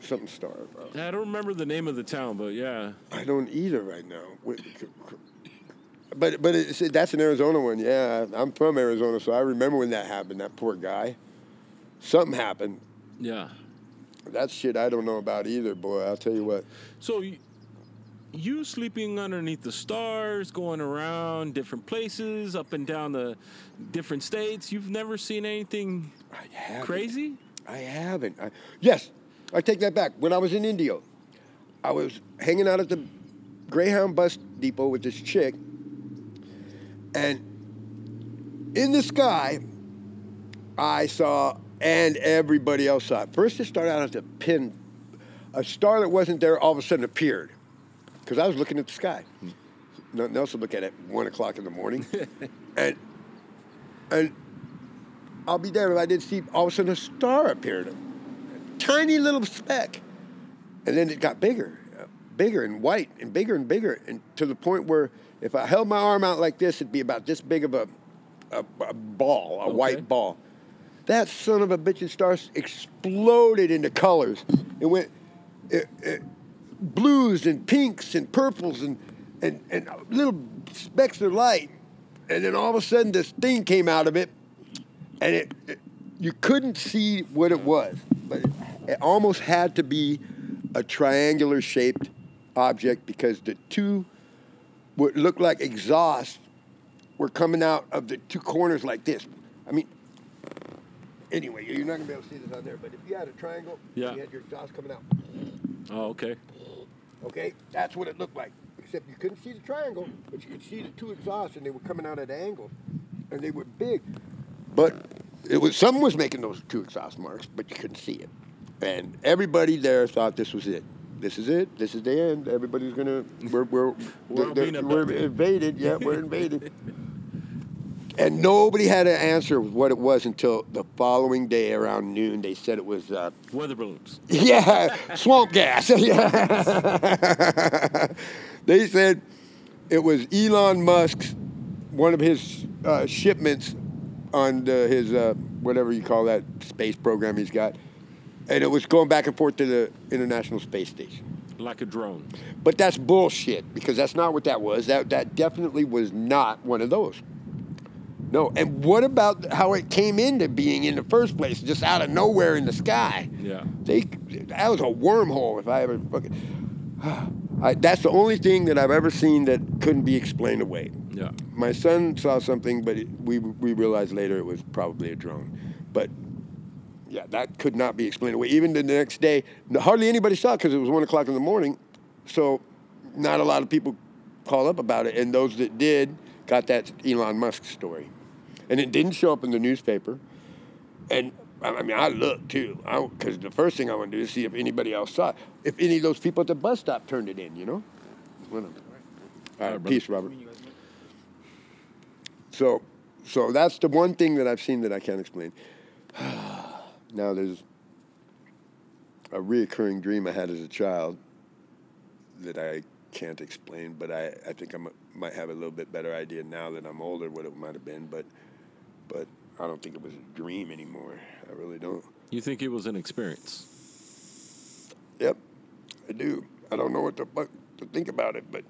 Speaker 4: something Star. Uh,
Speaker 2: I don't remember the name of the town, but yeah.
Speaker 4: I don't either right now. Wait, c- c- But but it's, that's an Arizona one. Yeah, I'm from Arizona, so I remember when that happened. That poor guy. Something happened.
Speaker 2: Yeah.
Speaker 4: That shit I don't know about either, boy. I'll tell you what.
Speaker 2: So you sleeping underneath the stars, going around different places, up and down the different states. You've never seen anything
Speaker 4: I
Speaker 2: crazy?
Speaker 4: I haven't. I, yes, I take that back. When I was in Indio, I was hanging out at the Greyhound bus depot with this chick, and in the sky, I saw, and everybody else saw. First, it started out as a pin, a star that wasn't there all of a sudden appeared, because I was looking at the sky. Hmm. Nothing else to look at at one o'clock in the morning, and and I'll be damned if I didn't see all of a sudden a star appeared, a tiny little speck, and then it got bigger, bigger and white and bigger and bigger, and to the point where if I held my arm out like this, it'd be about this big of a, a, a ball, a
Speaker 2: Okay.
Speaker 4: white ball. That son of a bitch star exploded into colors. It went it, it, blues and pinks and purples and, and, and little specks of light. And then all of a sudden, this thing came out of it, and it, it you couldn't see what it was, but it, it almost had to be a triangular shaped object because the two what looked like exhaust were coming out of the two corners like this. I mean, anyway, you're not gonna be able to see this on there, but if you had a triangle,
Speaker 2: Yeah.
Speaker 4: you had your exhaust coming out.
Speaker 2: Oh, okay.
Speaker 4: Okay, that's what it looked like. Except you couldn't see the triangle, but you could see the two exhausts, and they were coming out at angles, and they were big. But it was someone was making those two exhaust marks, but you couldn't see it. And everybody there thought this was it. This is it. This is the end. Everybody's gonna. We're we're
Speaker 2: We're all
Speaker 4: they're-
Speaker 2: being
Speaker 4: we're invaded. Yeah, we're invaded. And nobody had an answer what it was until the following day around noon. They said it was uh,
Speaker 2: Weather balloons.
Speaker 4: yeah, swamp gas. Yeah. they said it was Elon Musk's one of his uh, shipments on the, his uh, whatever you call that space program he's got, and it was going back and forth to the International Space Station.
Speaker 2: Like a drone.
Speaker 4: But that's bullshit because that's not what that was. That that definitely was not one of those. No. And what about how it came into being in the first place, just out of nowhere in the sky?
Speaker 2: Yeah.
Speaker 4: They that was a wormhole. If I ever fucking, I, that's the only thing that I've ever seen that couldn't be explained away.
Speaker 2: Yeah.
Speaker 4: My son saw something, but it, we we realized later it was probably a drone. But yeah, that could not be explained away. Even the next day, hardly anybody saw it because it was one o'clock in the morning. So, not a lot of people called up about it, and those that did got that Elon Musk story, and it didn't show up in the newspaper. And I mean, I looked too, because the first thing I want to do is see if anybody else saw it. If any of those people at the bus stop turned it in, you know. Whatever. All right, peace, Robert. So, so that's the one thing that I've seen that I can't explain. now there's a reoccurring dream I had as a child that I can't explain, but I, I think I might have a little bit better idea now that I'm older what it might have been, but but I don't think it was a dream anymore. I really don't.
Speaker 2: You think it was an experience?
Speaker 4: Yep, I do. I don't know what the fuck to think about it, but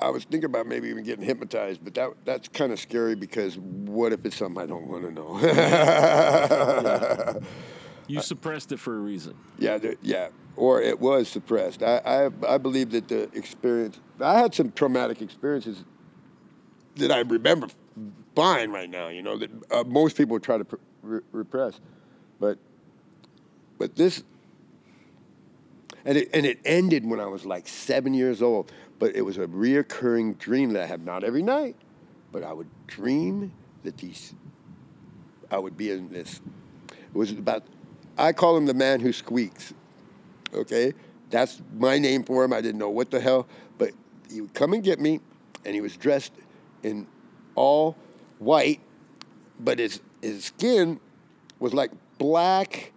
Speaker 4: I was thinking about maybe even getting hypnotized, but that that's kind of scary because what if it's something I don't want to know?
Speaker 2: You suppressed it for a reason.
Speaker 4: Yeah, yeah, or it was suppressed. I, I I believe that the experience. I had some traumatic experiences that I remember fine right now. You know that uh, most people try to re- repress, but but this. And it, and it ended when I was like seven years old, but it was a reoccurring dream that I had not every night, but I would dream that these, I would be in this. It was about, I call him the man who squeaks okay? That's my name for him. I didn't know what the hell, but he would come and get me, and he was dressed in all white, but his his skin was like black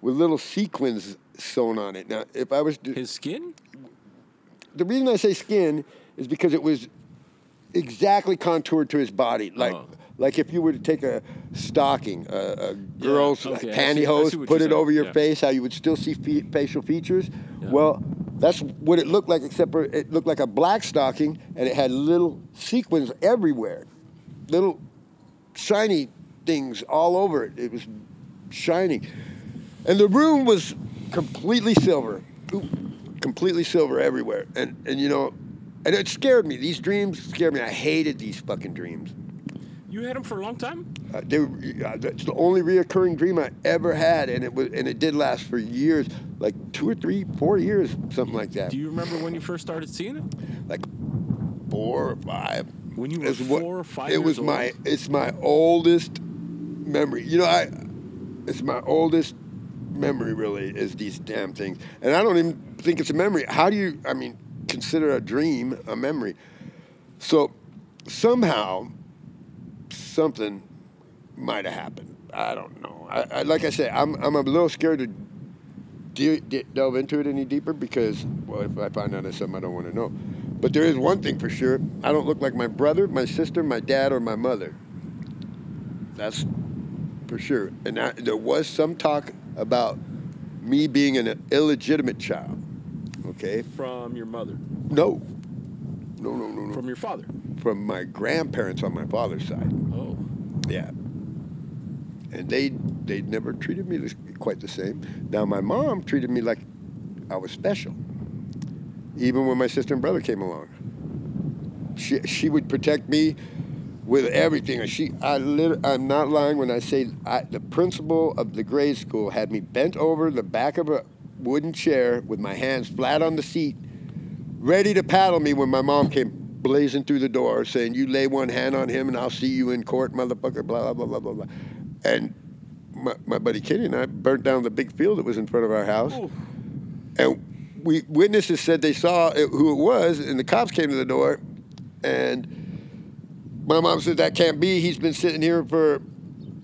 Speaker 4: with little sequins sewn on it. Now, if I was to,
Speaker 2: His skin?
Speaker 4: the reason I say skin is because it was exactly contoured to his body, oh. like
Speaker 2: Oh.
Speaker 4: like if you were to take a stocking, a, a girl's
Speaker 2: okay, I see- I
Speaker 4: pantyhose,
Speaker 2: see
Speaker 4: put it over your
Speaker 2: yeah.
Speaker 4: face, how you would still see fe- facial features.
Speaker 2: Yeah.
Speaker 4: Well, that's what it looked like, except for it looked like a black stocking, and it had little sequins everywhere, little shiny things all over it. It was shiny, and the room was completely silver, Ooh, completely silver everywhere. And and you know, and it scared me. These dreams scared me. I hated these fucking dreams.
Speaker 2: You had them for a long time?
Speaker 4: Uh, they were, uh, that's the only reoccurring dream I ever had, and it was and it did last for years, like two or three, four years, something like that.
Speaker 2: Do you remember when you first started seeing it?
Speaker 4: like four or five.
Speaker 2: When you were four or five
Speaker 4: It
Speaker 2: years
Speaker 4: was
Speaker 2: old?
Speaker 4: my it's my oldest memory. You know, I it's my oldest memory really is these damn things. And I don't even think it's a memory. How do you I mean consider a dream a memory? So somehow something might have happened. I don't know. I, I like I said, I'm I'm a little scared to de- de- delve into it any deeper because, well, if I find out it's something I don't want to know. But there is one thing for sure: I don't look like my brother, my sister, my dad, or my mother. That's for sure. And I, there was some talk about me being an illegitimate child. Okay?
Speaker 2: From your mother?
Speaker 4: No. No, no, no, no.
Speaker 2: From your father?
Speaker 4: From my grandparents on my father's side.
Speaker 2: Oh.
Speaker 4: Yeah. And they they never treated me quite the same. Now my mom treated me like I was special. Even when my sister and brother came along. She she would protect me with everything. She I lit, I'm not lying when I say I, the principal of the grade school had me bent over the back of a wooden chair with my hands flat on the seat, ready to paddle me when my mom came blazing through the door saying, You lay one hand on him and I'll see you in court, motherfucker, blah, blah, blah, blah, blah, blah. And my, my buddy Kenny and I burnt down the big field that was in front of our house. And we witnesses said they saw it, who it was, and the cops came to the door. And my mom said, That can't be. He's been sitting here for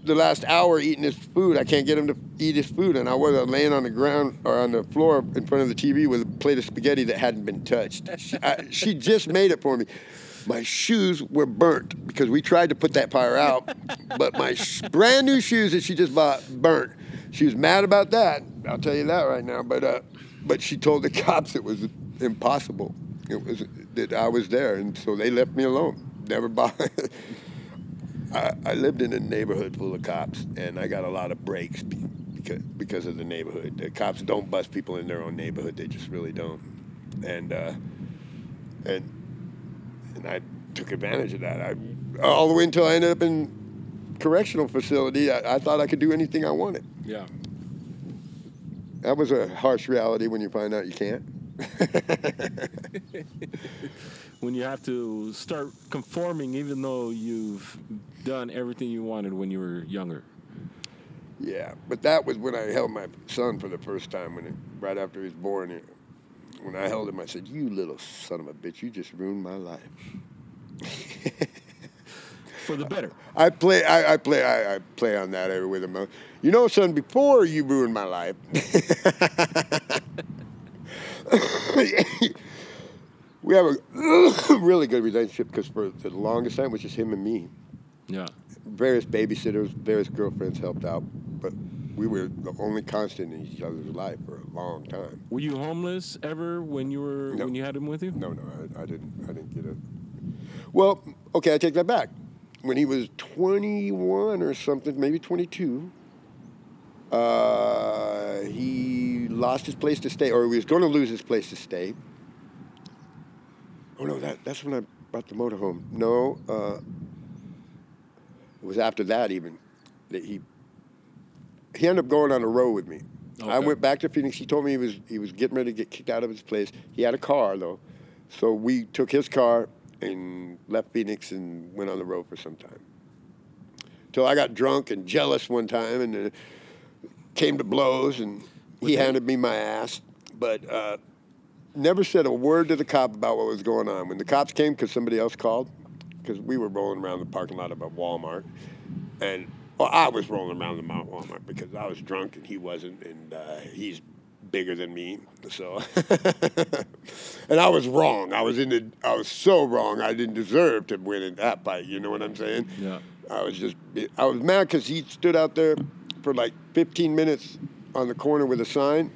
Speaker 4: the last hour eating his food. I can't get him to eat his food. And I was laying on the ground or on the floor in front of the TV with a plate of spaghetti that hadn't been touched. She, I, she just made it for me. My shoes were burnt because we tried to put that fire out, but my sh- brand new shoes that she just bought burnt. She was mad about that. I'll tell you that right now. But uh, but she told the cops it was impossible. It was that I was there, and so they left me alone. Never bothered. I, I lived in a neighborhood full of cops, and I got a lot of breaks because because of the neighborhood. The cops don't bust people in their own neighborhood; they just really don't. And uh, and and I took advantage of that. I all the way until I ended up in correctional facility. I, I thought I could do anything I wanted.
Speaker 2: Yeah.
Speaker 4: That was a harsh reality when you find out you can't.
Speaker 2: When you have to start conforming, even though you've done everything you wanted when you were younger.
Speaker 4: Yeah, but that was when I held my son for the first time, when it, right after he was born. When I held him, I said, "You little son of a bitch, you just ruined my life."
Speaker 2: For the better.
Speaker 4: I play, I, I play, I, I play on that every with him. You know, son, before you ruined my life, we have a really good relationship because for the longest time, it was just him and me.
Speaker 2: Yeah.
Speaker 4: various babysitters, various girlfriends helped out, but we were the only constant in each other's life for a long time.
Speaker 2: Were you homeless ever when you were
Speaker 4: No.
Speaker 2: when you had him with you?
Speaker 4: No, no, I, I didn't. I didn't get it. Well, okay, I take that back. When he was 21 or something, maybe 22, uh, he lost his place to stay, or he was going to lose his place to stay. Oh no, that, that's when I bought the motorhome. No, uh, it was after that even that he he ended up going on a road with me. I went back to Phoenix. He told me he was he was getting ready to get kicked out of his place. He had a car though, so we took his car and left Phoenix and went on the road for some time. Till I got drunk and jealous one time and uh, came to blows and he handed me my ass, but uh, never said a word to the cop about what was going on. When the cops came, because somebody else called, because we were rolling around the parking lot of a Walmart, and well, I was rolling around the Mount Walmart because I was drunk and he wasn't, and uh, he's bigger than me, so. and I was wrong. I was in the. I was so wrong. I didn't deserve to win in that fight. You know what I'm saying?
Speaker 2: Yeah.
Speaker 4: I was just. I was mad because he stood out there for like 15 minutes on the corner with a sign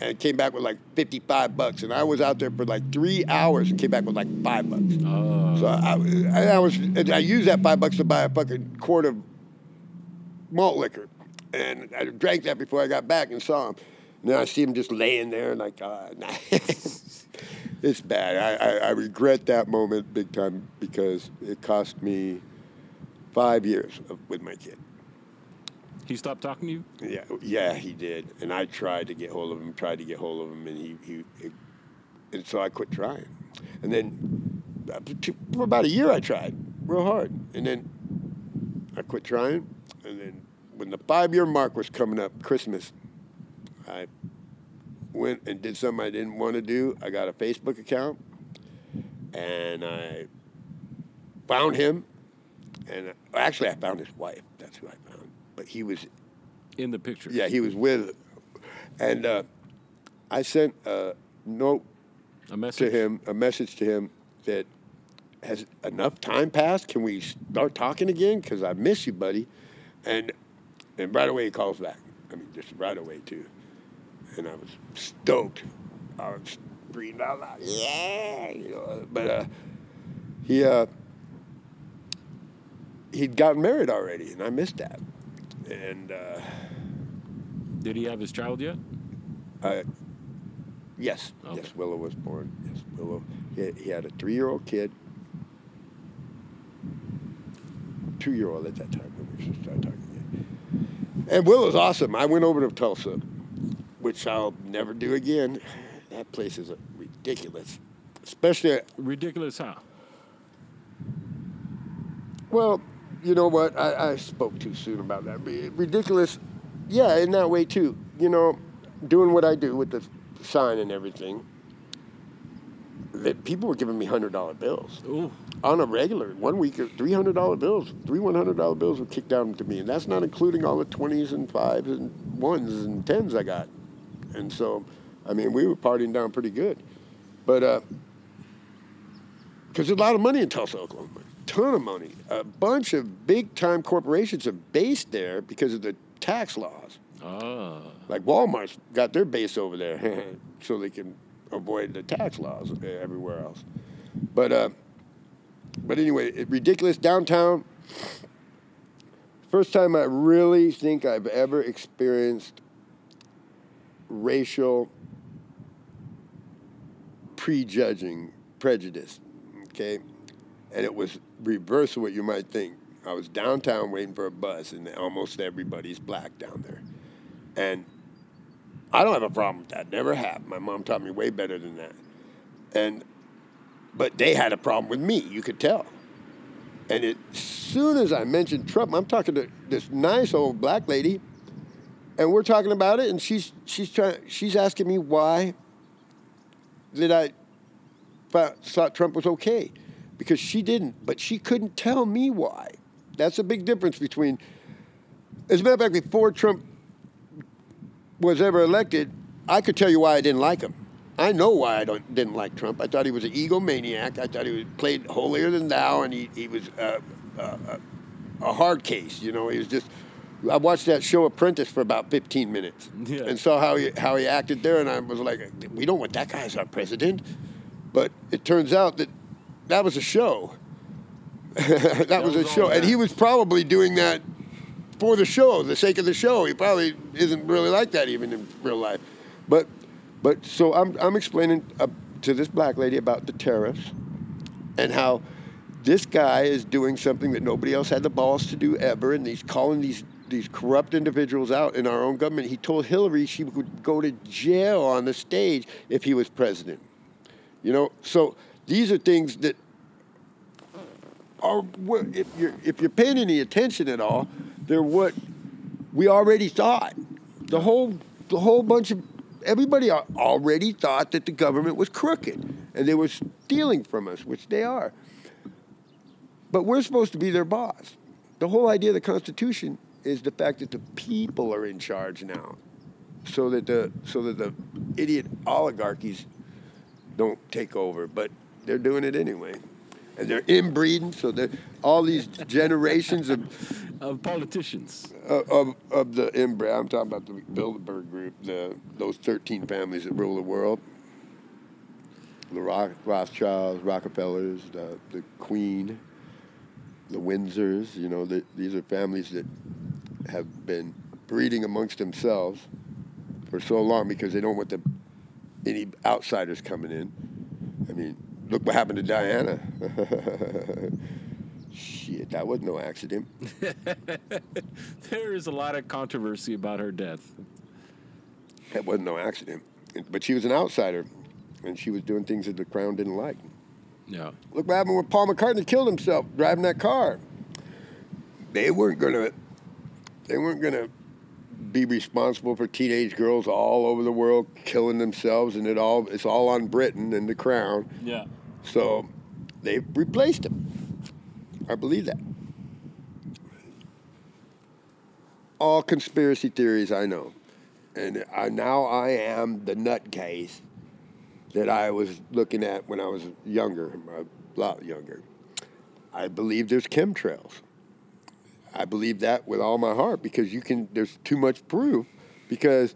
Speaker 4: and came back with like 55 bucks. And I was out there for like three hours and came back with like five bucks.
Speaker 2: Uh,
Speaker 4: So I, I, I was, I used that five bucks to buy a fucking quart of malt liquor. And I drank that before I got back and saw him. Then I see him just laying there like, uh, it's bad. I, I, I regret that moment big time because it cost me five years of, with my kid.
Speaker 2: he stopped talking to you?
Speaker 4: Yeah, yeah, he did. And I tried to get hold of him, tried to get hold of him, and he, he, he and so I quit trying. And then uh, for about a year, I tried real hard, and then I quit trying. And then when the five-year mark was coming up, Christmas, I went and did something I didn't want to do. I got a Facebook account, and I found him. And actually, I found his wife. That's who I found. But he was
Speaker 2: In the picture.
Speaker 4: yeah, he was with, and uh, I sent a note
Speaker 2: A message.
Speaker 4: to him, a message to him that has enough time passed. Can we start talking again? Because I miss you, buddy. And and right away he calls back. I mean, just right away too. And I was stoked. I was breathing out loud. Yeah, you know. But uh, he uh, he'd gotten married already, and I missed that. And. Uh,
Speaker 2: Did he have his child yet?
Speaker 4: Uh, yes,
Speaker 2: Okay.
Speaker 4: yes. Willow was born. Yes, Willow. He had, he had a three-year-old kid, two-year-old at that time when we started talking. Again. And Willow's awesome. I went over to Tulsa, which I'll never do again. That place is ridiculous, especially.
Speaker 2: Ridiculous how?
Speaker 4: Well, you know what? I, I spoke too soon about that. Ridiculous. Yeah, in that way too. You know, doing what I do with the sign and everything. That people were giving me hundred dollar bills
Speaker 2: Ooh.
Speaker 4: on a regular. One week, three hundred dollar bills, three one hundred dollar bills were kicked down to me, and that's not including all the twenties and fives and ones and tens I got. And so, I mean, we were partying down pretty good, but uh, because there's a lot of money in Tulsa, Oklahoma. Ton of money. A bunch of big time corporations are based there because of the tax laws.
Speaker 2: Ah.
Speaker 4: Like Walmart's got their base over there, so they can avoid the tax laws everywhere else. But uh, but anyway, it, ridiculous downtown. First time I really think I've ever experienced racial prejudging prejudice. Okay, and it was reverse of what you might think. I was downtown waiting for a bus, and almost everybody's black down there. And I don't have a problem with that. Never have. My mom taught me way better than that. And but they had a problem with me. You could tell. And as soon as I mentioned Trump, I'm talking to this nice old black lady, and we're talking about it, and she's she's trying she's asking me why did I thought, Trump was okay because she didn't, but she couldn't tell me why. That's a big difference between. As a matter of fact, before Trump was ever elected, I could tell you why I didn't like him. I know why I didn't like Trump. I thought he was an egomaniac. I thought he was, played holier than thou, and he, he was uh, uh, a hard case. You know, he was just. I watched that show Apprentice for about 15 minutes
Speaker 2: Yeah.
Speaker 4: and saw how he how he acted there, and I was like, we don't want that guy as our president. But it turns out that that was a show. that, was,
Speaker 2: was
Speaker 4: a show, and he was probably doing that for the show, the sake of the show. He probably isn't really like that even in real life. But, but so I'm I'm explaining uh, to this black lady about the tariffs, and how this guy is doing something that nobody else had the balls to do ever, and he's calling these these corrupt individuals out in our own government. He told Hillary she would go to jail on the stage if he was president. You know, so these are things that are if you're if you're paying any attention at all, they're what we already thought. The whole the whole bunch of everybody already thought that the government was crooked and they were stealing from us, which they are. But we're supposed to be their boss. The whole idea of the Constitution is the fact that the people are in charge now, so that the so that the idiot oligarchies don't take over. But they're doing it anyway, and they're inbreeding. So that all these generations of
Speaker 2: Of politicians.
Speaker 4: of, of, of the inbred. I'm talking about the Bilderberg group, the those 13 families that rule the world. The Rock, Rothschilds, Rockefellers, the, the Queen, the Windsors. You know, the, these are families that have been breeding amongst themselves for so long because they don't want the, any outsiders coming in. I mean, look what happened to Diana. Shit, that was no accident.
Speaker 2: There is a lot of controversy about her death.
Speaker 4: That wasn't no accident. But she was an outsider, and she was doing things that the crown didn't like.
Speaker 2: Yeah.
Speaker 4: Look what happened when Paul McCartney killed himself driving that car. They weren't gonna. They weren't gonna be responsible for teenage girls all over the world killing themselves, and it all it's all on Britain and the crown.
Speaker 2: Yeah.
Speaker 4: So they replaced him. I believe that. All conspiracy theories I know. And I, now I am the nutcase that I was looking at when I was younger, a lot younger. I believe there's chemtrails. I believe that with all my heart because you can. There's too much proof because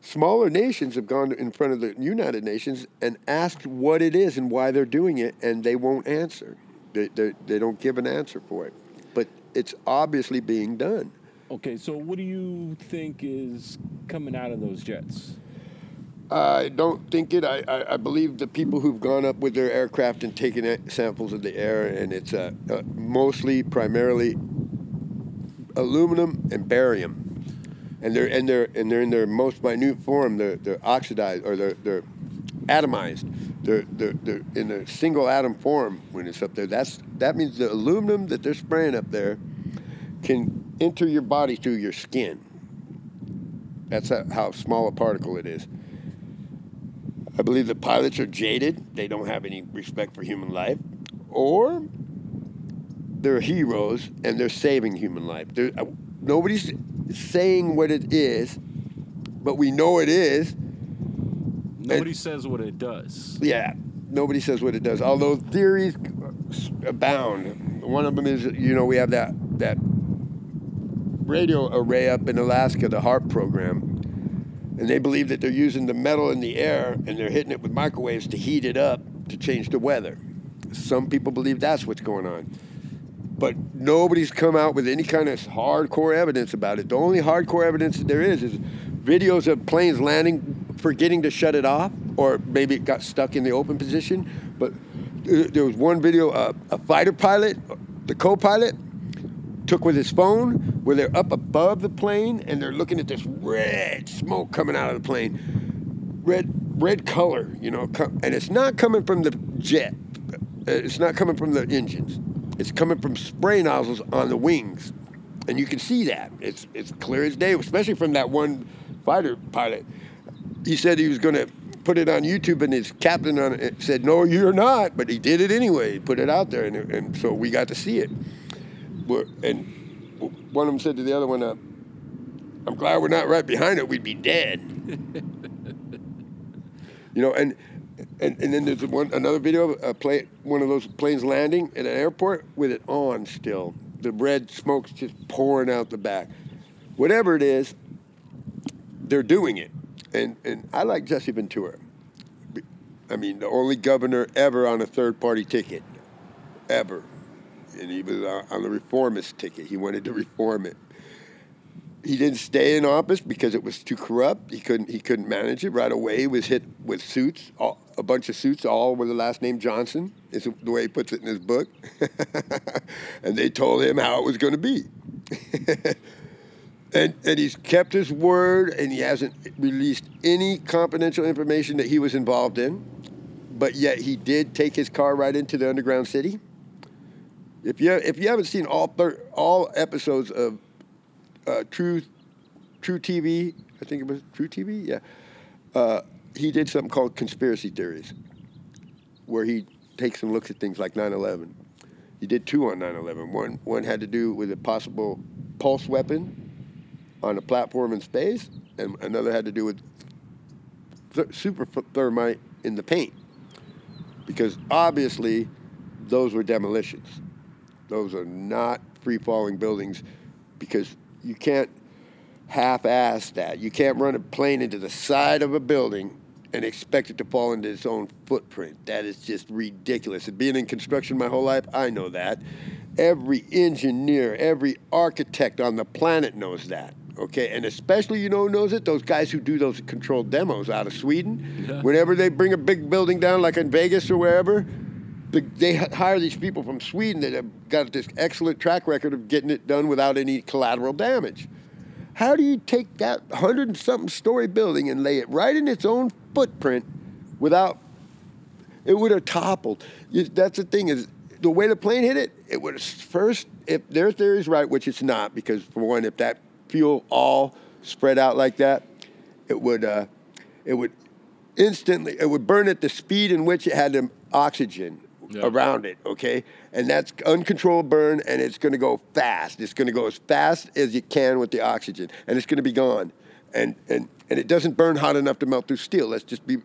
Speaker 4: smaller nations have gone in front of the United Nations and asked what it is and why they're doing it, and they won't answer. They they, they don't give an answer for it, but it's obviously being done.
Speaker 2: Okay, so what do you think is coming out of those jets?
Speaker 4: I don't think it. I, I, I believe the people who've gone up with their aircraft and taken samples of the air, and it's uh, uh, mostly, primarily, aluminum and barium, and they're and they're and they're in their most minute form. They're they're oxidized or they're they're atomized. They're they're, they're in a single atom form when it's up there. That's that means the aluminum that they're spraying up there can enter your body through your skin. That's how- how small a particle it is. I believe the pilots are jaded. They don't have any respect for human life. Or they're heroes and they're saving human life. They're, uh, nobody's saying what it is, but we know it is.
Speaker 2: Nobody says what it does.
Speaker 4: Yeah, nobody says what it does. Although theories abound. One of them is, you know, we have that that radio array up in Alaska, the HAARP program, and they believe that they're using the metal in the air and they're hitting it with microwaves to heat it up to change the weather. Some people believe that's what's going on. But nobody's come out with any kind of hardcore evidence about it. The only hardcore evidence that there is is videos of planes landing, forgetting to shut it off, or maybe it got stuck in the open position. But uh, there was one video, uh, a fighter pilot, the co-pilot, took with his phone where they're up above the plane and they're looking at this red smoke coming out of the plane red red color you know and it's not coming from the jet it's not coming from the engines it's coming from spray nozzles on the wings and you can see that it's it's clear as day especially from that one fighter pilot he said he was going to put it on YouTube, and his captain on it said, "No, you're not." But he did it anyway. He put it out there, and, and so we got to see it. We're, and one of them said to the other one, uh, "I'm glad we're not right behind it. We'd be dead." you know, and and, and then there's one another video of a plane, one of those planes landing at an airport with it on still. The red smoke's just pouring out the back. Whatever it is, they're doing it. And and I like Jesse Ventura. I mean, the only governor ever on a third party ticket, ever. And he was on the reformist ticket. He wanted to reform it. He didn't stay in office because it was too corrupt. He couldn't. He couldn't manage it right away. He was hit with suits, all, a bunch of suits, all with the last name Johnson. Is the way he puts it in his book. and they told him how it was going to be. And, and he's kept his word and he hasn't released any confidential information that he was involved in. But yet he did take his car right into the underground city. If you, if you haven't seen all, thir- all episodes of uh, True, truTV, I think it was truTV, yeah, uh, he did something called Conspiracy Theories, where he takes and looks at things like 9 11. He did two on 9 11. One, one had to do with a possible pulse weapon on a platform in space, and another had to do with th- super thermite in the paint. Because obviously, those were demolitions. Those are not free falling buildings because you can't half ass that. You can't run a plane into the side of a building and expect it to fall into its own footprint. That is just ridiculous. And being in construction my whole life, I know that. Every engineer, every architect on the planet knows that. Okay, and especially you know who knows it? Those guys who do those controlled demos out of Sweden.
Speaker 2: Yeah.
Speaker 4: Whenever they bring a big building down, like in Vegas or wherever, they hire these people from Sweden that have got this excellent track record of getting it done without any collateral damage. How do you take that hundred and something story building and lay it right in its own footprint without it would have toppled? That's the thing is the way the plane hit it. It would have first, if their theory is right, which it's not, because for one, if that fuel all spread out like that, it would uh, it would instantly it would burn at the speed in which it had the oxygen
Speaker 2: Yeah.
Speaker 4: around it. Okay, and that's uncontrolled burn, and it's to go fast. It's to go as fast as you can with the oxygen, and it's to be gone. And and and it doesn't burn hot enough to melt through steel. Let's just be,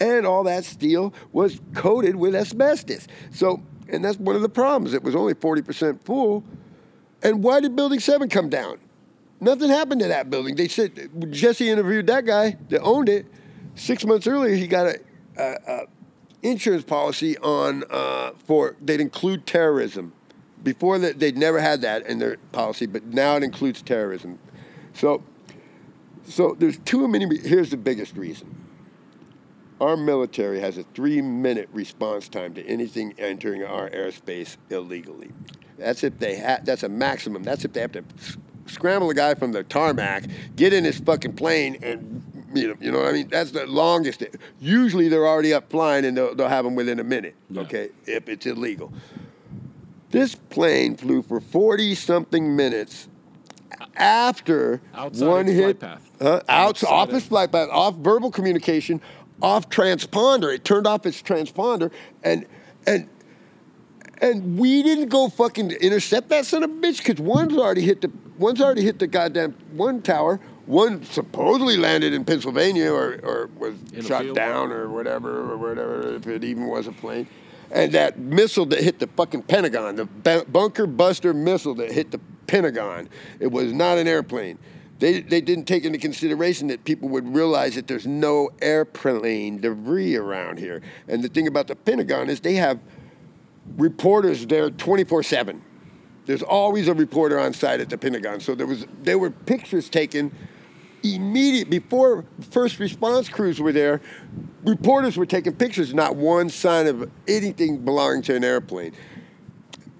Speaker 4: and all that steel was coated with asbestos. So, and that's one of the problems. It was only forty percent full. And why did Building Seven come down? Nothing happened to that building. They said Jesse interviewed that guy that owned it. Six months earlier, he got a, a, a insurance policy on uh, for they'd include terrorism. Before that, they'd never had that in their policy, but now it includes terrorism. So, so there's too many. Here's the biggest reason. Our military has a three-minute response time to anything entering our airspace illegally. That's if they ha- That's a maximum. That's if they have to scramble a guy from the tarmac, get in his fucking plane, and you know, you know what I mean. That's the longest. Usually they're already up flying, and they'll, they'll have them within a minute.
Speaker 2: Yeah.
Speaker 4: Okay, if it's illegal. This plane flew for forty something minutes after
Speaker 2: Outside
Speaker 4: one
Speaker 2: its flight
Speaker 4: hit
Speaker 2: path.
Speaker 4: Huh? Out,
Speaker 2: Outside
Speaker 4: off
Speaker 2: of-
Speaker 4: flight path, off verbal communication, off transponder. It turned off its transponder, and and and we didn't go fucking intercept that son of a bitch because one's already hit the one's already hit the goddamn one tower. One supposedly landed in Pennsylvania or, or was
Speaker 2: In
Speaker 4: shot down or whatever or whatever if it even was a plane, And that missile that hit the fucking Pentagon, the bunker buster missile that hit the Pentagon, it was not an airplane. They, they didn't take into consideration that people would realize that there's no airplane debris around here. And the thing about the Pentagon is they have reporters there 24 7. There's always a reporter on site at the Pentagon. So there was there were pictures taken immediate before first response crews were there. Reporters were taking pictures, not one sign of anything belonging to an airplane.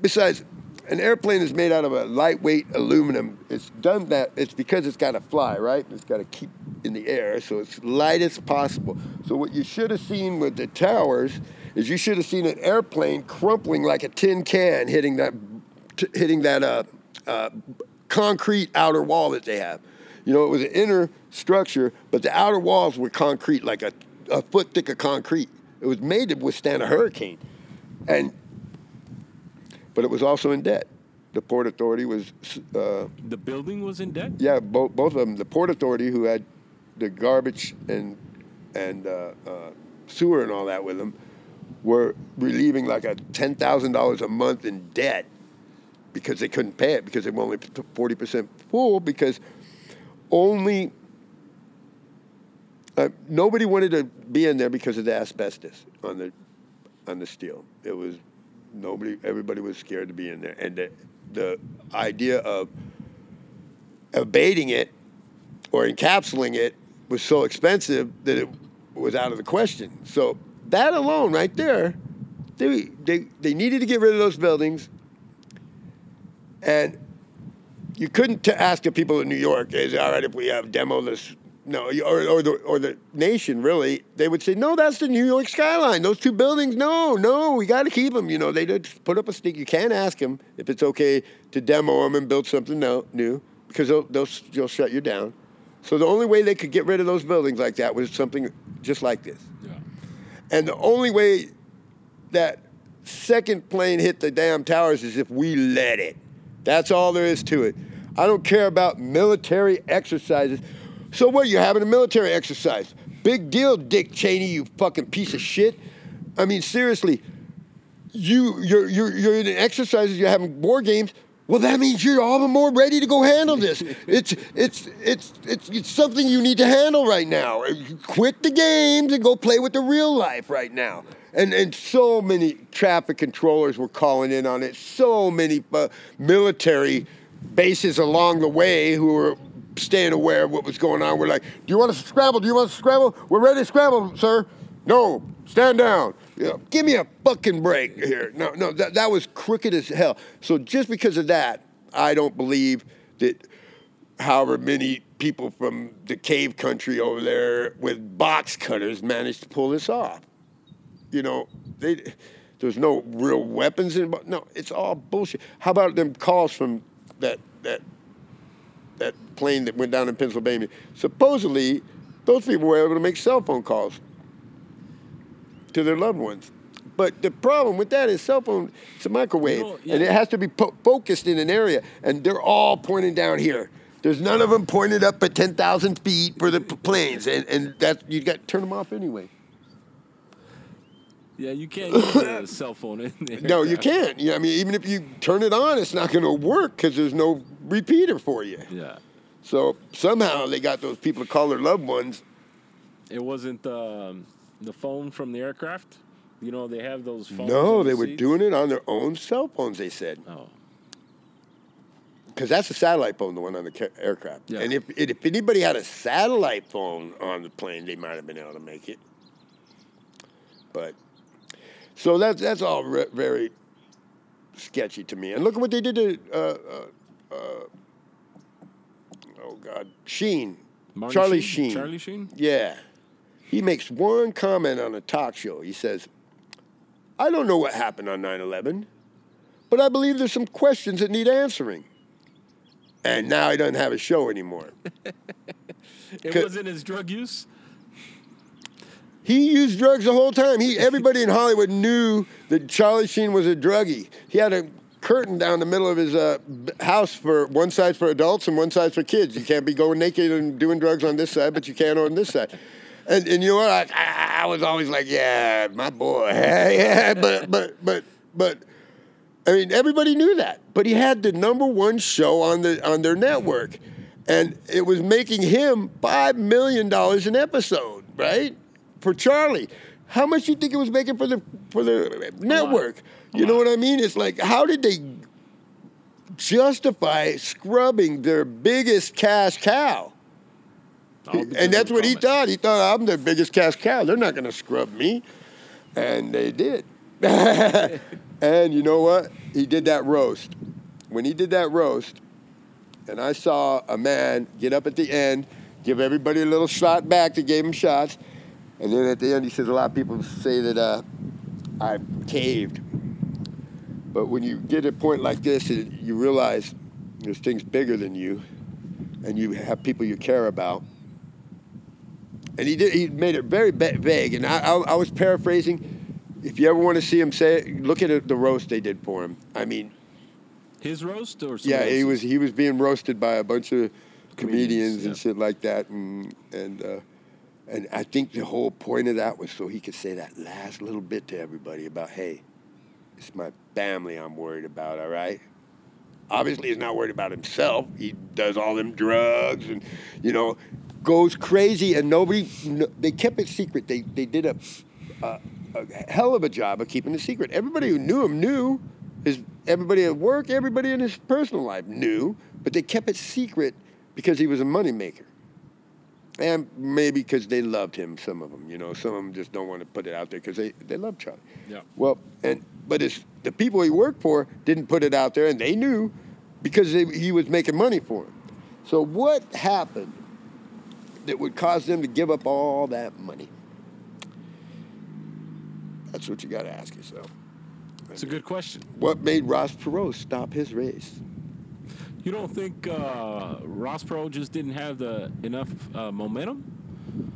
Speaker 4: Besides, an airplane is made out of a lightweight aluminum. It's done that. It's because it's got to fly, right? It's got to keep in the air, so it's light as possible. So what you should have seen with the towers is you should have seen an airplane crumpling like a tin can, hitting that, t- hitting that uh, uh, concrete outer wall that they have. You know, it was an inner structure, but the outer walls were concrete, like a, a foot thick of concrete. It was made to withstand a hurricane, and but it was also in debt. The Port Authority was, uh,
Speaker 2: The building was in debt.
Speaker 4: yeah, both both of them. The Port Authority, who had the garbage and and uh, uh, sewer and all that with them, were relieving like a ten thousand dollars a month in debt because they couldn't pay it because they were only forty percent full because only uh, nobody wanted to be in there because of the asbestos on the on the steel. It was nobody. Everybody was scared to be in there, and the the idea of abating it or encapsulating it was so expensive that it was out of the question. So that alone, right there, they they they needed to get rid of those buildings, and you couldn't t- ask the people in New York, "Is all right if we have demo this?" No, or, or the or the nation really, they would say, "No, that's the New York skyline. Those two buildings, no, no, we got to keep them." You know, they just put up a stick. You can't ask them if it's okay to demo them and build something new because they'll, they'll they'll shut you down. So the only way they could get rid of those buildings like that was something just like this.
Speaker 1: Yeah.
Speaker 4: And the only way that second plane hit the damn towers is if we let it. That's all there is to it. I don't care about military exercises. So what? You're having a military exercise? Big deal, Dick Cheney, you fucking piece of shit. I mean, seriously, you you're you're you're in exercises. You're having war games. Well, that means you're all the more ready to go handle this. It's it's it's it's it's something you need to handle right now. Quit the games and go play with the real life right now. And and so many traffic controllers were calling in on it. So many uh, military bases along the way who were staying aware of what was going on. We're like, do you want to scramble? Do you want to scramble? We're ready to scramble, sir. No, stand down. You know, give me a fucking break here. No, no, that, that was crooked as hell. So just because of that, I don't believe that however many people from the cave country over there with box cutters managed to pull this off. You know, they, there's no real weapons in. No, it's all bullshit. How about them calls from that that that plane that went down in Pennsylvania? Supposedly, those people were able to make cell phone calls to their loved ones. But the problem with that is cell phone, it's a microwave,
Speaker 2: You know, yeah.
Speaker 4: and it has to be po- focused in an area, and they're all pointing down here. There's none of them pointed up at 10,000 feet for the p- planes, and, and that you got to turn them off anyway.
Speaker 2: Yeah, you can't use a cell phone in there.
Speaker 4: No, you can't. Yeah, I mean, even if you turn it on, it's not going to work because there's no repeater for you.
Speaker 2: Yeah,
Speaker 4: So somehow they got those people to call their loved ones.
Speaker 2: it wasn't um, the phone from the aircraft. You know, they have those phones.
Speaker 4: No,
Speaker 2: the
Speaker 4: they were
Speaker 2: seats.
Speaker 4: doing it on their own cell phones. They said.
Speaker 2: Oh,
Speaker 4: because that's a satellite phone, the one on the ca- aircraft.
Speaker 2: Yeah.
Speaker 4: And if if anybody had a satellite phone on the plane, they might have been able to make it. But so that's that's all re- very sketchy to me. And look at what they did to uh, uh, uh, oh God, Sheen,
Speaker 2: Martin
Speaker 4: Charlie
Speaker 2: Sheen?
Speaker 4: Sheen.
Speaker 2: Charlie Sheen.
Speaker 4: Yeah, he makes one comment on a talk show. He says, "I don't know what happened on 9/11, but I believe there's some questions that need answering." And now he doesn't have a show anymore.
Speaker 2: It wasn't his drug use.
Speaker 4: He used drugs the whole time. He everybody in Hollywood knew that Charlie Sheen was a druggie. He had a curtain down the middle of his uh, house for one side's for adults and one side's for kids. You can't be going naked and doing drugs on this side, but you can on this side. And, and you know what? I, I, I was always like, yeah, my boy. yeah, but, but, but, but, I mean, everybody knew that. But he had the number one show on, the, on their network. And it was making him $5 million an episode, right? For Charlie. How much do you think it was making for the, for the network? You know what I mean? It's like, how did they justify scrubbing their biggest cash cow? And that's what he thought. He thought I'm their biggest cash cow. They're not going to scrub me, and they did. and you know what? He did that roast. When he did that roast, and I saw a man get up at the end, give everybody a little shot back to give him shots, and then at the end he says a lot of people say that uh, I caved. But when you get a point like this, it, you realize there's things bigger than you, and you have people you care about. And he did. He made it very vague, and I, I, I was paraphrasing. If you ever want to see him say it, look at the roast they did for him. I mean,
Speaker 2: His roast or
Speaker 4: yeah, he was he was being roasted by a bunch of comedians,
Speaker 2: Comedians,
Speaker 4: and
Speaker 2: yeah.
Speaker 4: shit like that, and and uh, and I think the whole point of that was so he could say that last little bit to everybody about, hey, it's my family I'm worried about. All right. Obviously, he's not worried about himself. He does all them drugs and, you know, goes crazy, and nobody. No, they kept it secret. They they did a, a a hell of a job of keeping it secret. Everybody who knew him knew. His everybody at work, everybody in his personal life knew, but they kept it secret because he was a moneymaker. And maybe because they loved him, some of them, you know, some of them just don't want to put it out there because they, they love Charlie.
Speaker 2: Yeah.
Speaker 4: Well, and but it's, the people he worked for didn't put it out there, and they knew because they, he was making money for them. So what happened that would cause them to give up all that money? That's what you got to ask yourself.
Speaker 2: It's a good question.
Speaker 4: What made Ross Perot stop his race?
Speaker 2: You don't think uh, Ross Perot just didn't have the enough uh, momentum?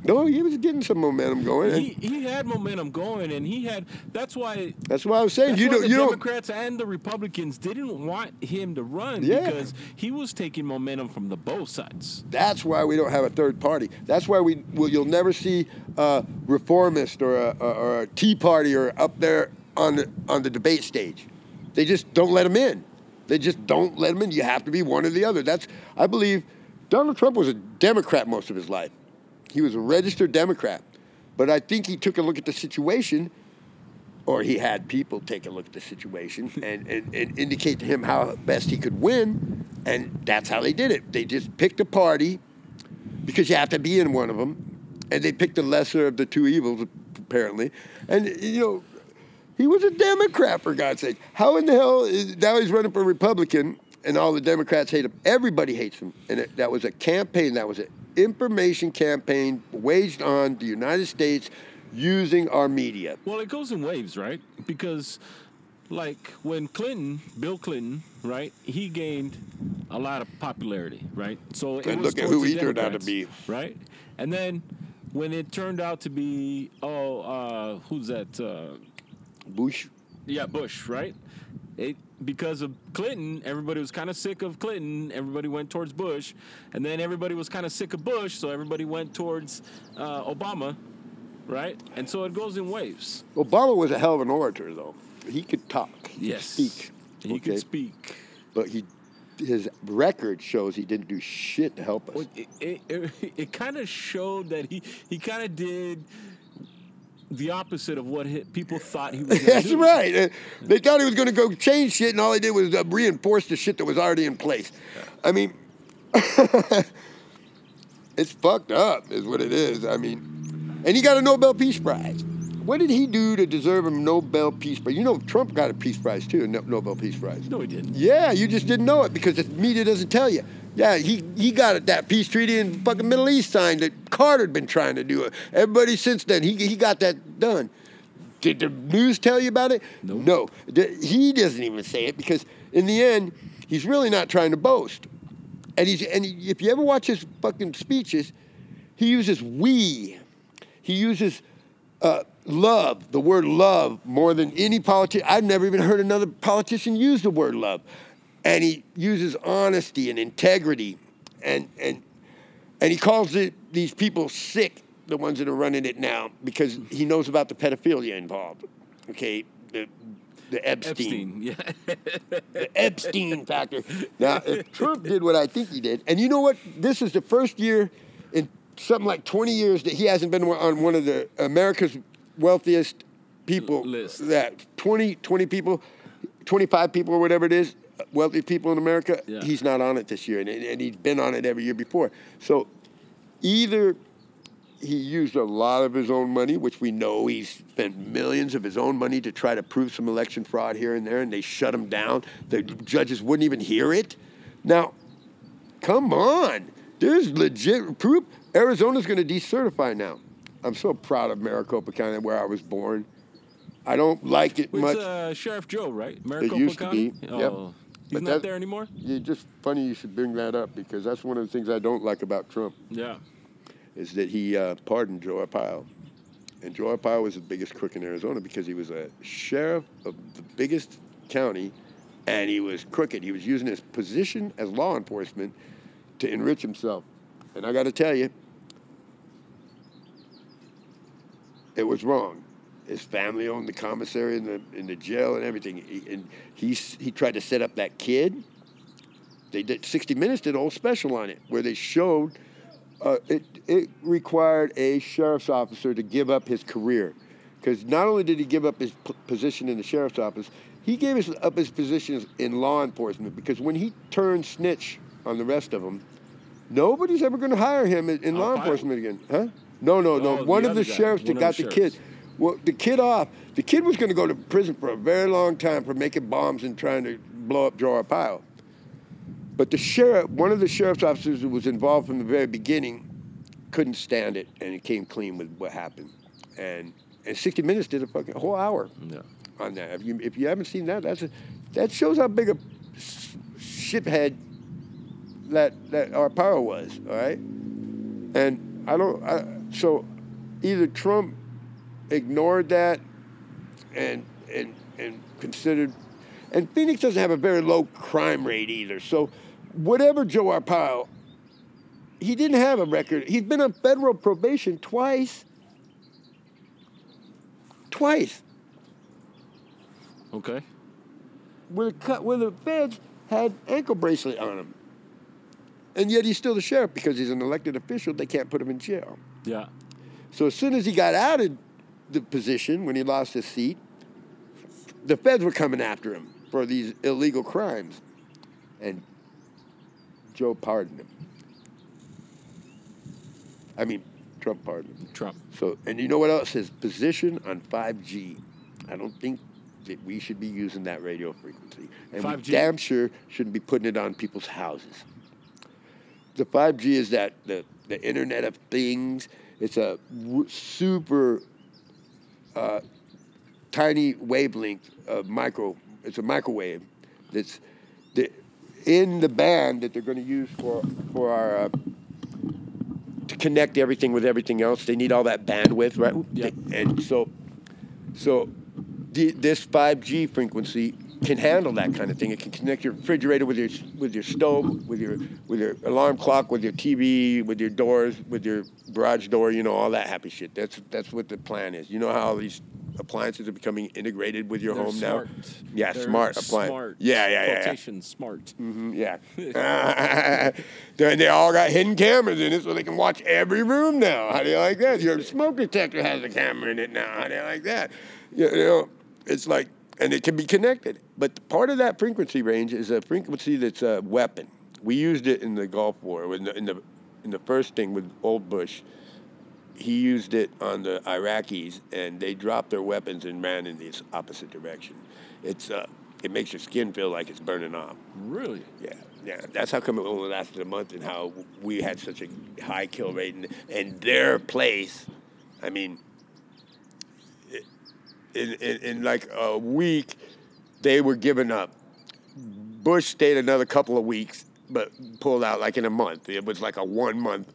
Speaker 4: No, he was getting some momentum going.
Speaker 2: He, he had momentum going, and he had. That's why.
Speaker 4: that's what I was saying. You
Speaker 2: why
Speaker 4: don't,
Speaker 2: the
Speaker 4: you don't.
Speaker 2: Democrats and the Republicans didn't want him to run
Speaker 4: Yeah.
Speaker 2: because he was taking momentum from the both sides.
Speaker 4: That's why we don't have a third party. That's why we well, you'll never see a reformist or a, or a Tea Party or up there on the on the debate stage. They just don't let them in. They just don't let them in. You have to be one or the other. That's I believe Donald Trump was a Democrat most of his life. He was a registered Democrat, but I think he took a look at the situation. Or he had people take a look at the situation and, and, and indicate to him how best he could win, and that's how they did it. They just picked a party because you have to be in one of them. And they picked the lesser of the two evils, apparently. And, you know, he was a Democrat, for God's sake. How in the hell is, now he's running for Republican and all the Democrats hate him? Everybody hates him. And it, that was a campaign, that was an information campaign waged on the United States using our media.
Speaker 2: Well, it goes in waves, right? Because, like when Clinton, Bill Clinton, right, he gained a lot of popularity, right? So it
Speaker 4: And look at who he turned out to be.
Speaker 2: right? And then when it turned out to be, oh, uh, who's that? Uh,
Speaker 4: Bush.
Speaker 2: yeah, Bush, right? It because of Clinton, everybody was kind of sick of Clinton. Everybody went towards Bush, and then everybody was kind of sick of Bush, so everybody went towards uh, Obama, right? And so it goes in waves.
Speaker 4: Obama was a hell of an orator, though. He could talk. He could
Speaker 2: Yes,
Speaker 4: speak.
Speaker 2: He
Speaker 4: okay?
Speaker 2: could speak.
Speaker 4: But he, his record shows he didn't do shit to help us.
Speaker 2: Well, It, it, it, it kind of showed that he he kind of did the opposite of what people thought he was.
Speaker 4: That's
Speaker 2: do.
Speaker 4: right. They thought he was going to go change shit, and all he did was uh, reinforce the shit that was already in place. I mean, it's fucked up, is what it is. I mean, and he got a Nobel Peace Prize. What did he do to deserve a Nobel Peace Prize? You know, Trump got a Peace Prize too, a Nobel Peace Prize.
Speaker 2: No, he didn't.
Speaker 4: Yeah, you just didn't know it because the media doesn't tell you. Yeah, he, he got it, that peace treaty in fucking Middle East signed that Carter had been trying to do it. Everybody since then, he, he got that done. Did the news tell you about it?
Speaker 2: Nope.
Speaker 4: No. He doesn't even say it because in the end, he's really not trying to boast. And he's and he- if you ever watch his fucking speeches, he uses we. He uses uh, love, the word love, more than any politician. I've never even heard another politician use the word love. And he uses honesty and integrity, and and and he calls it, these people sick the ones that are running it now because he knows about the pedophilia involved. Okay, the the Epstein,
Speaker 2: Epstein. Yeah.
Speaker 4: the Epstein factor. Now, if Trump did what I think he did, and you know what? This is the first year in something like 20 years that he hasn't been on one of the America's wealthiest people
Speaker 2: List.
Speaker 4: That 20, 20 people, 25 people or whatever it is, wealthy people in America.
Speaker 2: Yeah.
Speaker 4: He's not on it this year, and, and he's been on it every year before. So either he used a lot of his own money, which we know he's spent millions of his own money to try to prove some election fraud here and there, and they shut him down. The judges wouldn't even hear it. Now, come on. There's legit proof. Arizona's going to decertify now. I'm so proud of Maricopa County, where I was born. I don't like it
Speaker 2: It's
Speaker 4: much.
Speaker 2: uh, Sheriff Joe, right? Maricopa it
Speaker 4: used to be,
Speaker 2: Oh,
Speaker 4: yep.
Speaker 2: He's
Speaker 4: But
Speaker 2: not
Speaker 4: that-
Speaker 2: there anymore?
Speaker 4: It's just funny you should bring that up because that's one of the things I don't like about Trump.
Speaker 2: Yeah.
Speaker 4: is that he uh, pardoned Joe Arpaio. And Joe Arpaio was the biggest crook in Arizona because he was a sheriff of the biggest county and he was crooked. He was using his position as law enforcement to enrich himself. And I got to tell you, it was wrong. His family owned the commissary and the, in the jail and everything. He, and he, he tried to set up that kid. They did 60 Minutes did a whole special on it where they showed uh, it, it required a sheriff's officer to give up his career. Because not only did he give up his p- position in the sheriff's office, he gave his, up his position in law enforcement. Because when he turned snitch on the rest of them, nobody's ever going to hire him in, in law enforcement again. Huh? No, no, no.
Speaker 2: Oh,
Speaker 4: One of the
Speaker 2: guy.
Speaker 4: sheriffs that got
Speaker 2: the
Speaker 4: the
Speaker 2: sheriffs.
Speaker 4: Well, the kid off. The kid was going to go to prison for a very long time for making bombs and trying to blow up Joe Pile. But the sheriff, one of the sheriff's officers who was involved from the very beginning, couldn't stand it, and it came clean with what happened. And and 60 Minutes did a fucking whole hour
Speaker 2: Yeah.
Speaker 4: on that. If you if you haven't seen that, that's a, that shows how big a shithead that that Arpaio was. All right, and I don't. I, so either Trump ignored that and and and considered, and Phoenix doesn't have a very low crime rate either. So whatever Joe Arpaio, he didn't have a record. He's been on federal probation twice. Twice.
Speaker 2: Okay.
Speaker 4: With a cut, where the feds had ankle bracelet on him. And yet he's still the sheriff because he's an elected official. They can't put him in jail.
Speaker 2: Yeah.
Speaker 4: So as soon as he got out of the position, when he lost his seat, the feds were coming after him for these illegal crimes. And Joe pardoned him. I mean, Trump pardoned him.
Speaker 2: Trump.
Speaker 4: So, and you know what else? His position on 5G. I don't think that we should be using that radio frequency. And we
Speaker 2: 5G?
Speaker 4: damn sure shouldn't be putting it on people's houses. The 5G is that the, the Internet of Things. It's a w- super uh, tiny wavelength of micro. It's a microwave that's the, in the band that they're going to use for for our uh, to connect everything with everything else. They need all that bandwidth, right?
Speaker 2: Yeah.
Speaker 4: And so, so the, this 5G frequency can handle that kind of thing. It can connect your refrigerator with your with your stove, with your with your alarm clock, with your TV, with your doors, with your garage door. You know all that happy shit. That's that's what the plan is. You know how these appliances are becoming integrated with your
Speaker 2: They're
Speaker 4: home
Speaker 2: smart.
Speaker 4: now. Yeah,
Speaker 2: They're
Speaker 4: smart appliance.
Speaker 2: Smart.
Speaker 4: Yeah, yeah, yeah, yeah.
Speaker 2: Quotation smart.
Speaker 4: Mhm, yeah. they, they all got hidden cameras in it so they can watch every room now. How do you like that? Your smoke detector has a camera in it now. How do you like that? You, you know, it's like, and it can be connected. But part of that frequency range is a frequency that's a weapon. We used it in the Gulf War in the, in the, in the first thing with Old Bush. He used it on the Iraqis, and they dropped their weapons and ran in the opposite direction. It's uh, it makes your skin feel like it's burning off.
Speaker 2: Really?
Speaker 4: Yeah, yeah. That's how come it only lasted a month and how we had such a high kill rate. And, and their place, I mean, in, in, in like a week, they were giving up. Bush stayed another couple of weeks, but pulled out like in a month. It was like a one month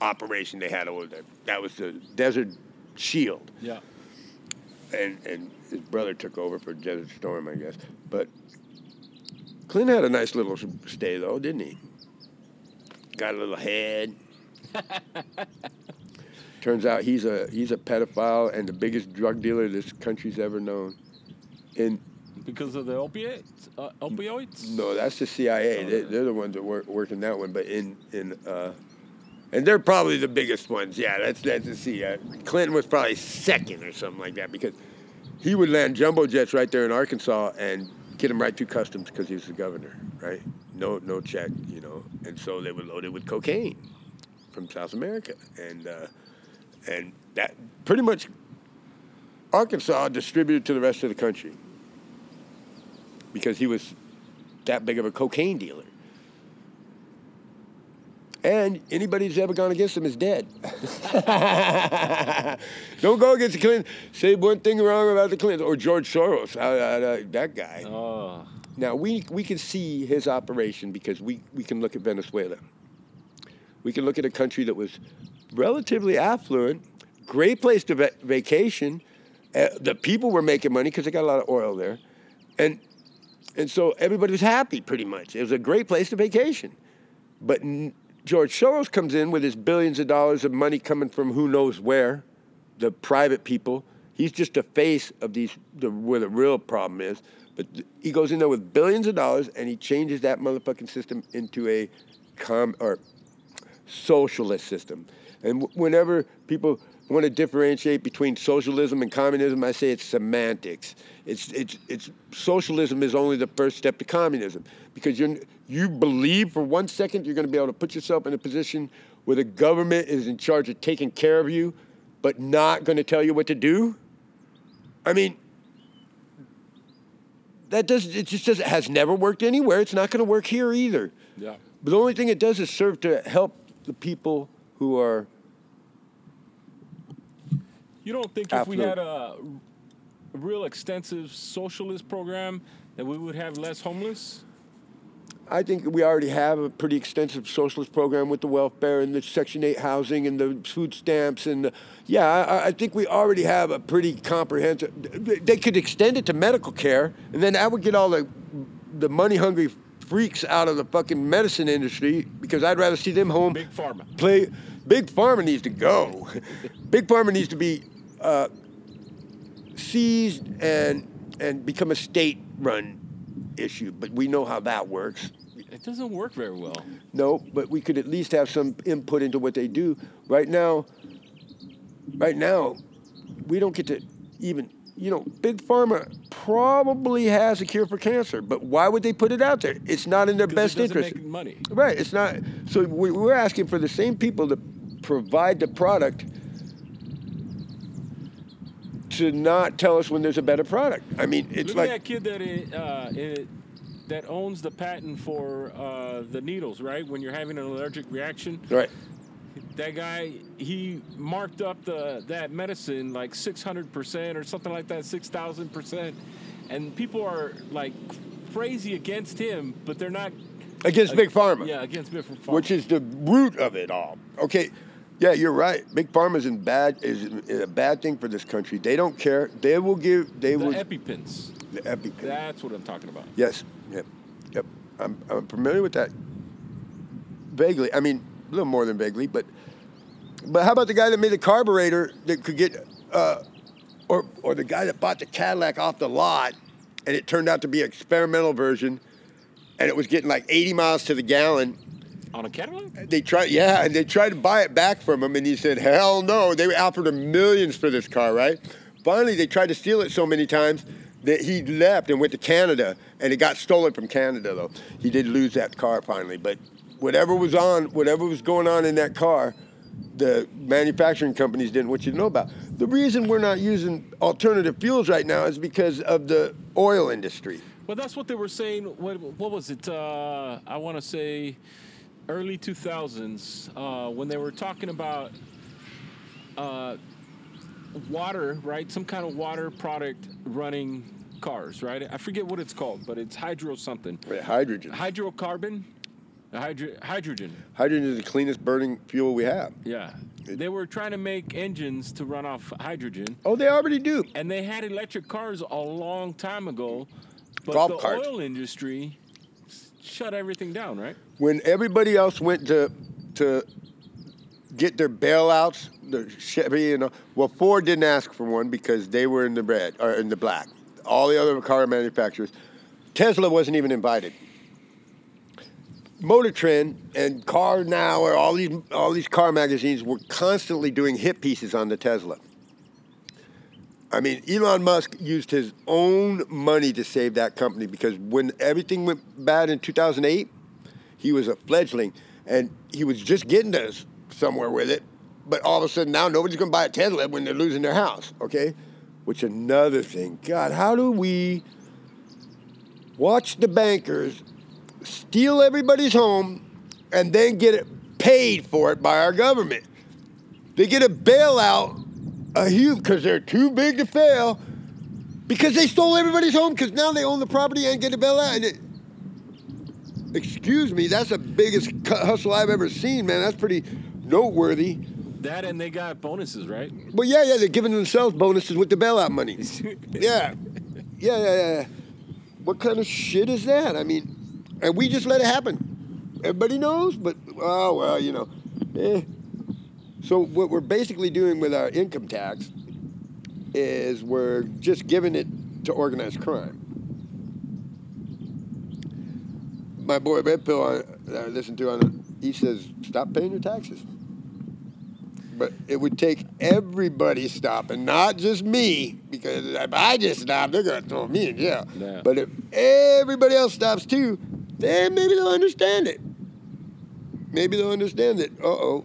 Speaker 4: operation they had over there. That was the Desert Shield
Speaker 2: Yeah.
Speaker 4: and and his brother took over for Desert Storm, I guess. But Clinton had a nice little stay though, didn't he? Got a little head. Turns out he's a he's a pedophile and the biggest drug dealer this country's ever known. And
Speaker 2: Because of the opiates? Uh, opioids?
Speaker 4: no, that's the CIA.
Speaker 2: Oh,
Speaker 4: they, they're the ones that work working that one. But in in uh, and they're probably the biggest ones. Yeah, that's that's the CIA. Clinton was probably second or something like that because he would land jumbo jets right there in Arkansas and get him right through customs because he was the governor, right? No no check, you know. And so they would load it with cocaine from South America, and uh, and that pretty much Arkansas distributed to the rest of the country because he was that big of a cocaine dealer. And anybody who's ever gone against him is dead. Don't go against the Clintons. Say one thing wrong about the Clintons or George Soros, uh, uh, that guy.
Speaker 2: Oh,
Speaker 4: Now we we can see his operation because we, we can look at Venezuela. We can look at a country that was relatively affluent, great place to va- vacation. Uh, the people were making money because they got a lot of oil there, and and so everybody was happy pretty much. It was a great place to vacation. But n- George Soros comes in with his billions of dollars of money coming from who knows where, the private people. He's just a face of these the, where the real problem is. But th- he goes in there with billions of dollars and he changes that motherfucking system into a com or socialist system. And w- whenever people want to differentiate between socialism and communism, I say it's semantics. It's, it's, it's socialism is only the first step to communism because you you believe for one second you're going to be able to put yourself in a position where the government is in charge of taking care of you, but not going to tell you what to do. I mean, that does it just does it has never worked anywhere. It's not going to work here either.
Speaker 2: yeah.
Speaker 4: But the only thing it does is serve to help the people who are
Speaker 2: You don't think if we had a, a real extensive socialist program that we would have less homeless?
Speaker 4: I think we already have a pretty extensive socialist program with the welfare and the Section 8 housing and the food stamps. And the, yeah, I, I think we already have a pretty comprehensive. They could extend it to medical care, and then that would get all the, the money hungry freaks out of the fucking medicine industry because I'd rather see them home.
Speaker 2: Big pharma.
Speaker 4: Play, Big Pharma needs to go. Big Pharma needs to be uh, seized and, and become a state run issue, but we know how that works.
Speaker 2: It doesn't work very well.
Speaker 4: No, but we could at least have some input into what they do. Right now, right now, we don't get to even, you know, Big Pharma probably has a cure for cancer, but why would they put it out there? It's not in their best interest.
Speaker 2: money.
Speaker 4: Right, it's not. So we, we're asking for the same people to provide the product to not tell us when there's a better product. I mean, it's
Speaker 2: Look
Speaker 4: like
Speaker 2: at that kid that it, uh, it, that owns the patent for uh, the needles, right? When you're having an allergic reaction,
Speaker 4: right.
Speaker 2: That guy he marked up the that medicine like 600 percent or something like that, 6,000 percent, and people are like crazy against him, but they're not.
Speaker 4: Against Big Pharma.
Speaker 2: Yeah, against Big Pharma.
Speaker 4: which is the root of it all. Okay, yeah, you're right. Big pharma's in bad is is a bad thing for this country. They don't care. They will give. They
Speaker 2: the
Speaker 4: will
Speaker 2: EpiPens.
Speaker 4: the EpiPen.
Speaker 2: That's what I'm talking about.
Speaker 4: Yes. Yep. Yep. I'm I'm familiar with that. Vaguely. I mean, a little more than vaguely, but but how about the guy that made the carburetor that could get, uh, or or the guy that bought the Cadillac off the lot, and it turned out to be an experimental version, and it was getting like 80 miles to the gallon
Speaker 2: On a Cadillac?
Speaker 4: they tried, yeah, and they tried to buy it back from him, and he said, "Hell no!" They offered him millions for this car, right? Finally, they tried to steal it so many times that he left and went to Canada, and it got stolen from Canada. Though he did lose that car finally, but whatever was on, whatever was going on in that car, the manufacturing companies didn't want you to know about. The reason we're not using alternative fuels right now is because of the oil industry.
Speaker 2: Well, that's what they were saying. What, what was it? Uh, I want to say early 2000s uh, when they were talking about uh, water, right? Some kind of water product running cars, right? I forget what it's called, but it's hydro something.
Speaker 4: Right, Hydrogen.
Speaker 2: Hydrocarbon? Hydro- hydrogen.
Speaker 4: Hydrogen is the cleanest burning fuel we have.
Speaker 2: Yeah. They were trying to make engines to run off hydrogen.
Speaker 4: Oh, they already do.
Speaker 2: And they had electric cars a long time ago, but
Speaker 4: Golf
Speaker 2: the
Speaker 4: carts.
Speaker 2: oil industry s- shut everything down, right?
Speaker 4: when everybody else went to to get their bailouts, the Chevy and all. Well, Ford didn't ask for one because they were in the red or in the black. All the other car manufacturers, Tesla wasn't even invited. Motor Trend and Car Now or all these all these car magazines were constantly doing hit pieces on the Tesla. I mean, Elon Musk used his own money to save that company because when everything went bad in 2008, he was a fledgling and he was just getting to somewhere with it. But all of a sudden now nobody's going to buy a Tesla when they're losing their house, okay? Which another thing. God, how do we watch the bankers steal everybody's home and then get it paid for it by our government? They get a bailout a huge because they're too big to fail because they stole everybody's home because now they own the property and get a bailout. And it, excuse me, that's the biggest hustle I've ever seen, man. That's pretty noteworthy.
Speaker 2: That and they got bonuses, right?
Speaker 4: Well, yeah, yeah, they're giving themselves bonuses with the bailout money. Yeah, yeah, yeah, yeah. What kind of shit is that? I mean, and we just let it happen. Everybody knows, but oh well, you know. Eh. So what we're basically doing with our income tax is we're just giving it to organized crime. My boy Red Pill, I, I listened to on, he says, stop paying your taxes. But it would take everybody stopping, not just me, because if I just stop, they're gonna throw me in jail.
Speaker 2: Yeah.
Speaker 4: But if everybody else stops too, then maybe they'll understand it. Maybe they'll understand that. Uh oh,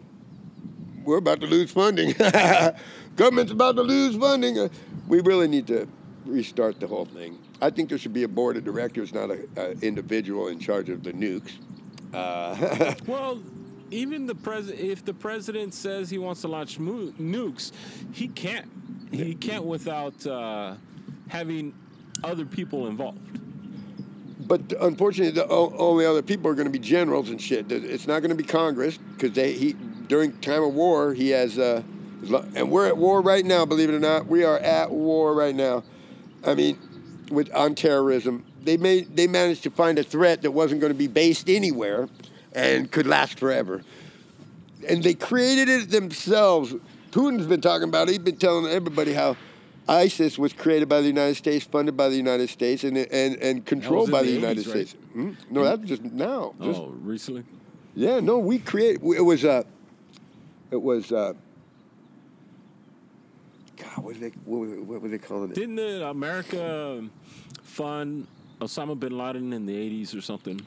Speaker 4: we're about to lose funding. Government's about to lose funding. Uh, We really need to restart the whole thing. I think there should be a board of directors, not an individual in charge of the nukes. Uh,
Speaker 2: Well, even the president, if the president says he wants to launch nukes, he can't. He can't without uh, having other people involved.
Speaker 4: But unfortunately, the only other people are going to be generals and shit. It's not going to be Congress because they he during time of war he has uh, and we're at war right now. Believe it or not, we are at war right now. I mean, with on terrorism, they made they managed to find a threat that wasn't going to be based anywhere and could last forever. And they created it themselves. Putin's been talking about it. He's been telling everybody how ISIS was created by the United States, funded by the United States, and and, and controlled by
Speaker 2: the
Speaker 4: the, United
Speaker 2: 80s, right?
Speaker 4: States. Hmm? No, that's just now. Just,
Speaker 2: oh, recently?
Speaker 4: Yeah, no, we created. It was uh, it was uh, God, what, they, what, were- what were they calling it?
Speaker 2: Didn't the America fund Osama bin Laden in the 80s or something?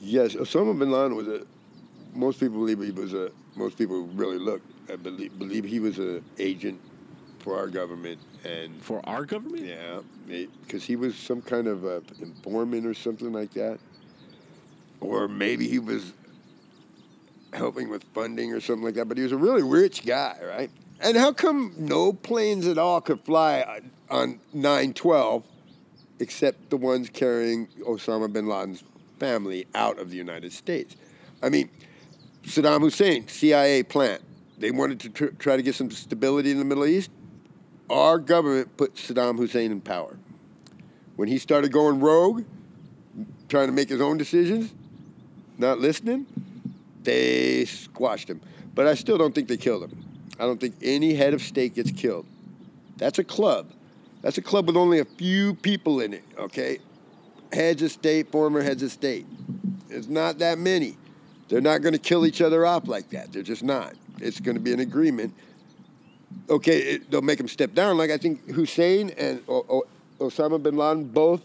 Speaker 4: Yes, Osama bin Laden was a. Most people believe he was a. Most people really look I believe believe he was a agent for our government, and
Speaker 2: For our government?
Speaker 4: yeah, because he was some kind of uh informant or something like that, or maybe he was helping with funding or something like that. But he was a really rich guy, right? And how come no planes at all could fly on nine twelve, except the ones carrying Osama bin Laden's family out of the United States? I mean, Saddam Hussein, CIA plant. They wanted to tr- try to get some stability in the Middle East. Our government put Saddam Hussein in power. When he started going rogue, trying to make his own decisions, not listening, they squashed him. But I still don't think they killed him. I don't think any head of state gets killed. That's a club. That's a club with only a few people in it, okay? Heads of state, former heads of state. It's not that many. They're not going to kill each other off like that. They're just not. It's going to be an agreement. Okay, it, they'll make him step down. Like I think Hussein and o- o- Osama bin Laden both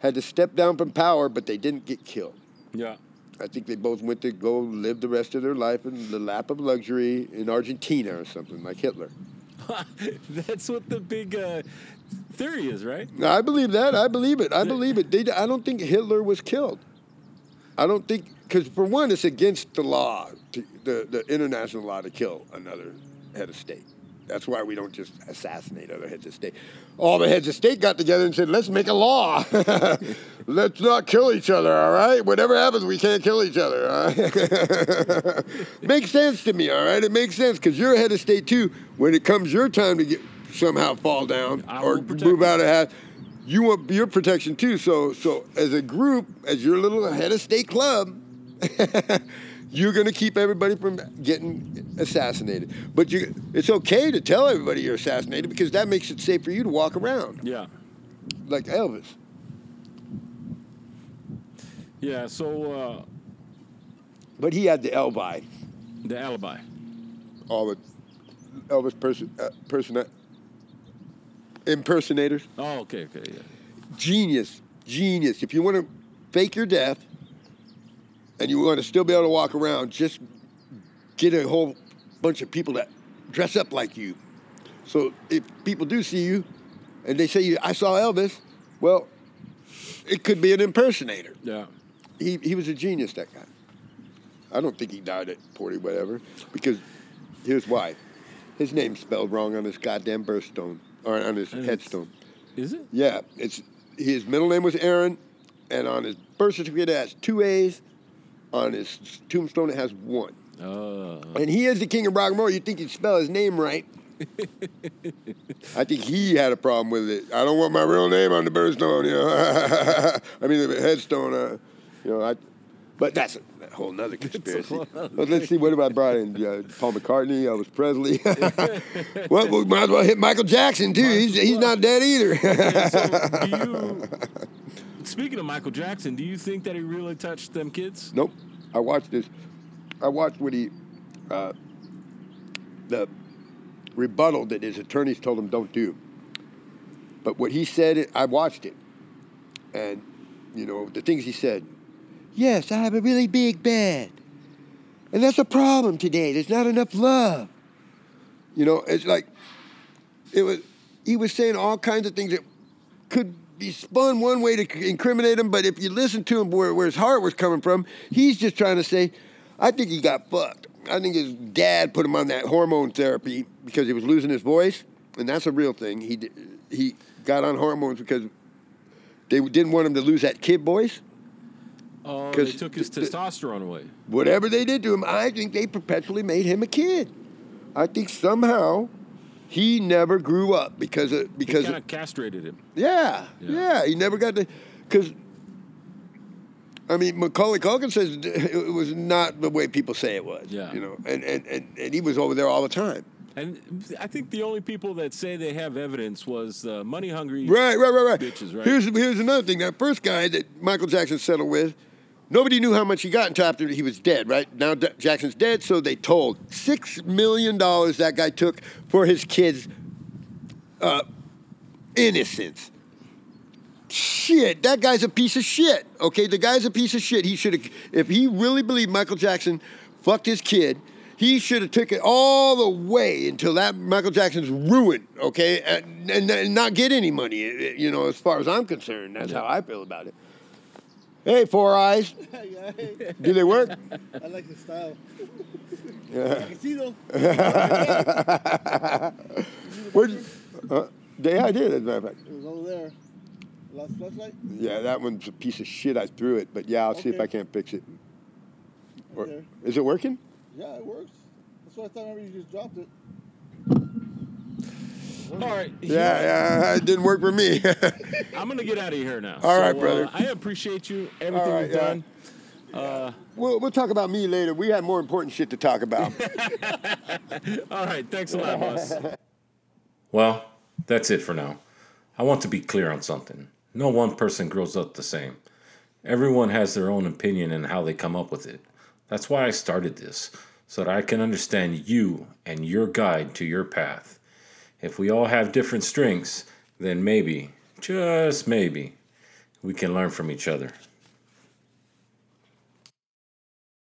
Speaker 4: had to step down from power, but they didn't get killed.
Speaker 2: Yeah.
Speaker 4: I think they both went to go live the rest of their life in the lap of luxury in Argentina or something like Hitler.
Speaker 2: That's what the big uh, theory is, right?
Speaker 4: I believe that. I believe it. I believe it. They, I don't think Hitler was killed. I don't think because for one, it's against the law, to, the the international law, to kill another head of state. That's why we don't just assassinate other heads of state. All the heads of state got together and said, "Let's make a law. Let's not kill each other. All right. Whatever happens, we can't kill each other. All right? makes sense to me. All right. It makes sense because you're a head of state too. When it comes your time to get somehow fall down or move out of half, you want your protection too. So, so as a group, as your little head of state club, you're going to keep everybody from getting assassinated. But you, it's okay to tell everybody you're assassinated because that makes it safe for you to walk around,
Speaker 2: Yeah.
Speaker 4: like Elvis.
Speaker 2: Yeah. So uh,
Speaker 4: But he had the alibi,
Speaker 2: the alibi.
Speaker 4: all the Elvis person, uh, person, impersonators.
Speaker 2: Oh, okay. Okay. Yeah.
Speaker 4: Genius, genius. If you want to fake your death and you want to still be able to walk around, just get a whole bunch of people that dress up like you. So if people do see you and they say, I saw Elvis, well, it could be an impersonator.
Speaker 2: Yeah.
Speaker 4: He, he was a genius, that guy. I don't think he died at 40, whatever, because here's why. His name's spelled wrong on his goddamn birthstone, or on his
Speaker 2: And
Speaker 4: headstone.
Speaker 2: Is it?
Speaker 4: Yeah, it's his middle name was Aaron, and on his birth certificate it has two A's. On his tombstone it has one.
Speaker 2: Uh,
Speaker 4: And he is the king of rock and roll. You think he'd spell his name right? I think he had a problem with it. I don't want my real name on the birthstone. You know, I mean the headstone. Uh, you know, I. But that's a, a whole nother conspiracy.
Speaker 2: whole other
Speaker 4: But let's see. What have I brought in? Uh, Paul McCartney, Elvis Presley. well, we might as well hit Michael Jackson too. He's he's not dead either.
Speaker 2: so do you? Speaking of Michael Jackson, do you think that he really touched them kids?
Speaker 4: Nope. I watched this. I watched what he, uh, the rebuttal that his attorneys told him don't do. But what he said, I watched it. And, you know, the things he said. Yes, I have a really big bed. And that's a problem today. There's not enough love. You know, it's like, it was, he was saying all kinds of things that could be spun one way to incriminate him, but if you listen to him where, where his heart was coming from, he's just trying to say, I think he got fucked. I think his dad put him on that hormone therapy because he was losing his voice, and that's a real thing. He he got on hormones because they didn't want him to lose that kid voice.
Speaker 2: Oh, they
Speaker 4: 'Cause
Speaker 2: took his
Speaker 4: th-
Speaker 2: testosterone away.
Speaker 4: Whatever they did to him, I think they perpetually made him a kid. I think somehow he never grew up because of, because
Speaker 2: kind of castrated him.
Speaker 4: Yeah,
Speaker 2: Yeah.
Speaker 4: yeah, he never got to, because, I mean, Macaulay Culkin says it was not the way people say it was.
Speaker 2: Yeah.
Speaker 4: You know, and, and, and, and he was over there all the time.
Speaker 2: And I think the only people that say they have evidence was uh, money hungry.
Speaker 4: Right, right, right, right.
Speaker 2: Bitches, right?
Speaker 4: Here's, here's another thing. That first guy that Michael Jackson settled with, nobody knew how much he got until after he was dead, right? Now D- Jackson's dead, so they told. $6 million that guy took for his kids' uh, innocence. Shit, that guy's a piece of shit. Okay, the guy's a piece of shit. He should have, if he really believed Michael Jackson fucked his kid, he should have took it all the way until that Michael Jackson's ruined. Okay, and, and, and not get any money. You know, as far as I'm concerned, that's how I feel about it. Hey, Four Eyes, do they work?
Speaker 5: I like the style.
Speaker 4: Yeah.
Speaker 5: I can see though.
Speaker 4: Where'd, uh, yeah, I did. As a matter of fact.
Speaker 5: It was over there. Last flashlight.
Speaker 4: Yeah, that one's a piece of shit. I threw it, but yeah, I'll see if I can't fix it. Or-
Speaker 5: there.
Speaker 4: is it working?
Speaker 5: Yeah, it works. That's what I thought. Remember, you just dropped it.
Speaker 2: All right.
Speaker 4: Yeah, yeah, it didn't work for me.
Speaker 2: I'm gonna get out of here now.
Speaker 4: All right,
Speaker 2: So,
Speaker 4: brother.
Speaker 2: Uh, I appreciate you. Everything
Speaker 4: right,
Speaker 2: you've
Speaker 4: yeah.
Speaker 2: done. Uh,
Speaker 4: we'll, we'll talk about me later. We had more important shit to talk about.
Speaker 2: all right. Thanks a lot, boss.
Speaker 1: Well, that's it for now. I want to be clear on something. No one person grows up the same. Everyone has their own opinion and how they come up with it. That's why I started this, so that I can understand you and your guide to your path. If we all have different strengths, then maybe, just maybe, we can learn from each other.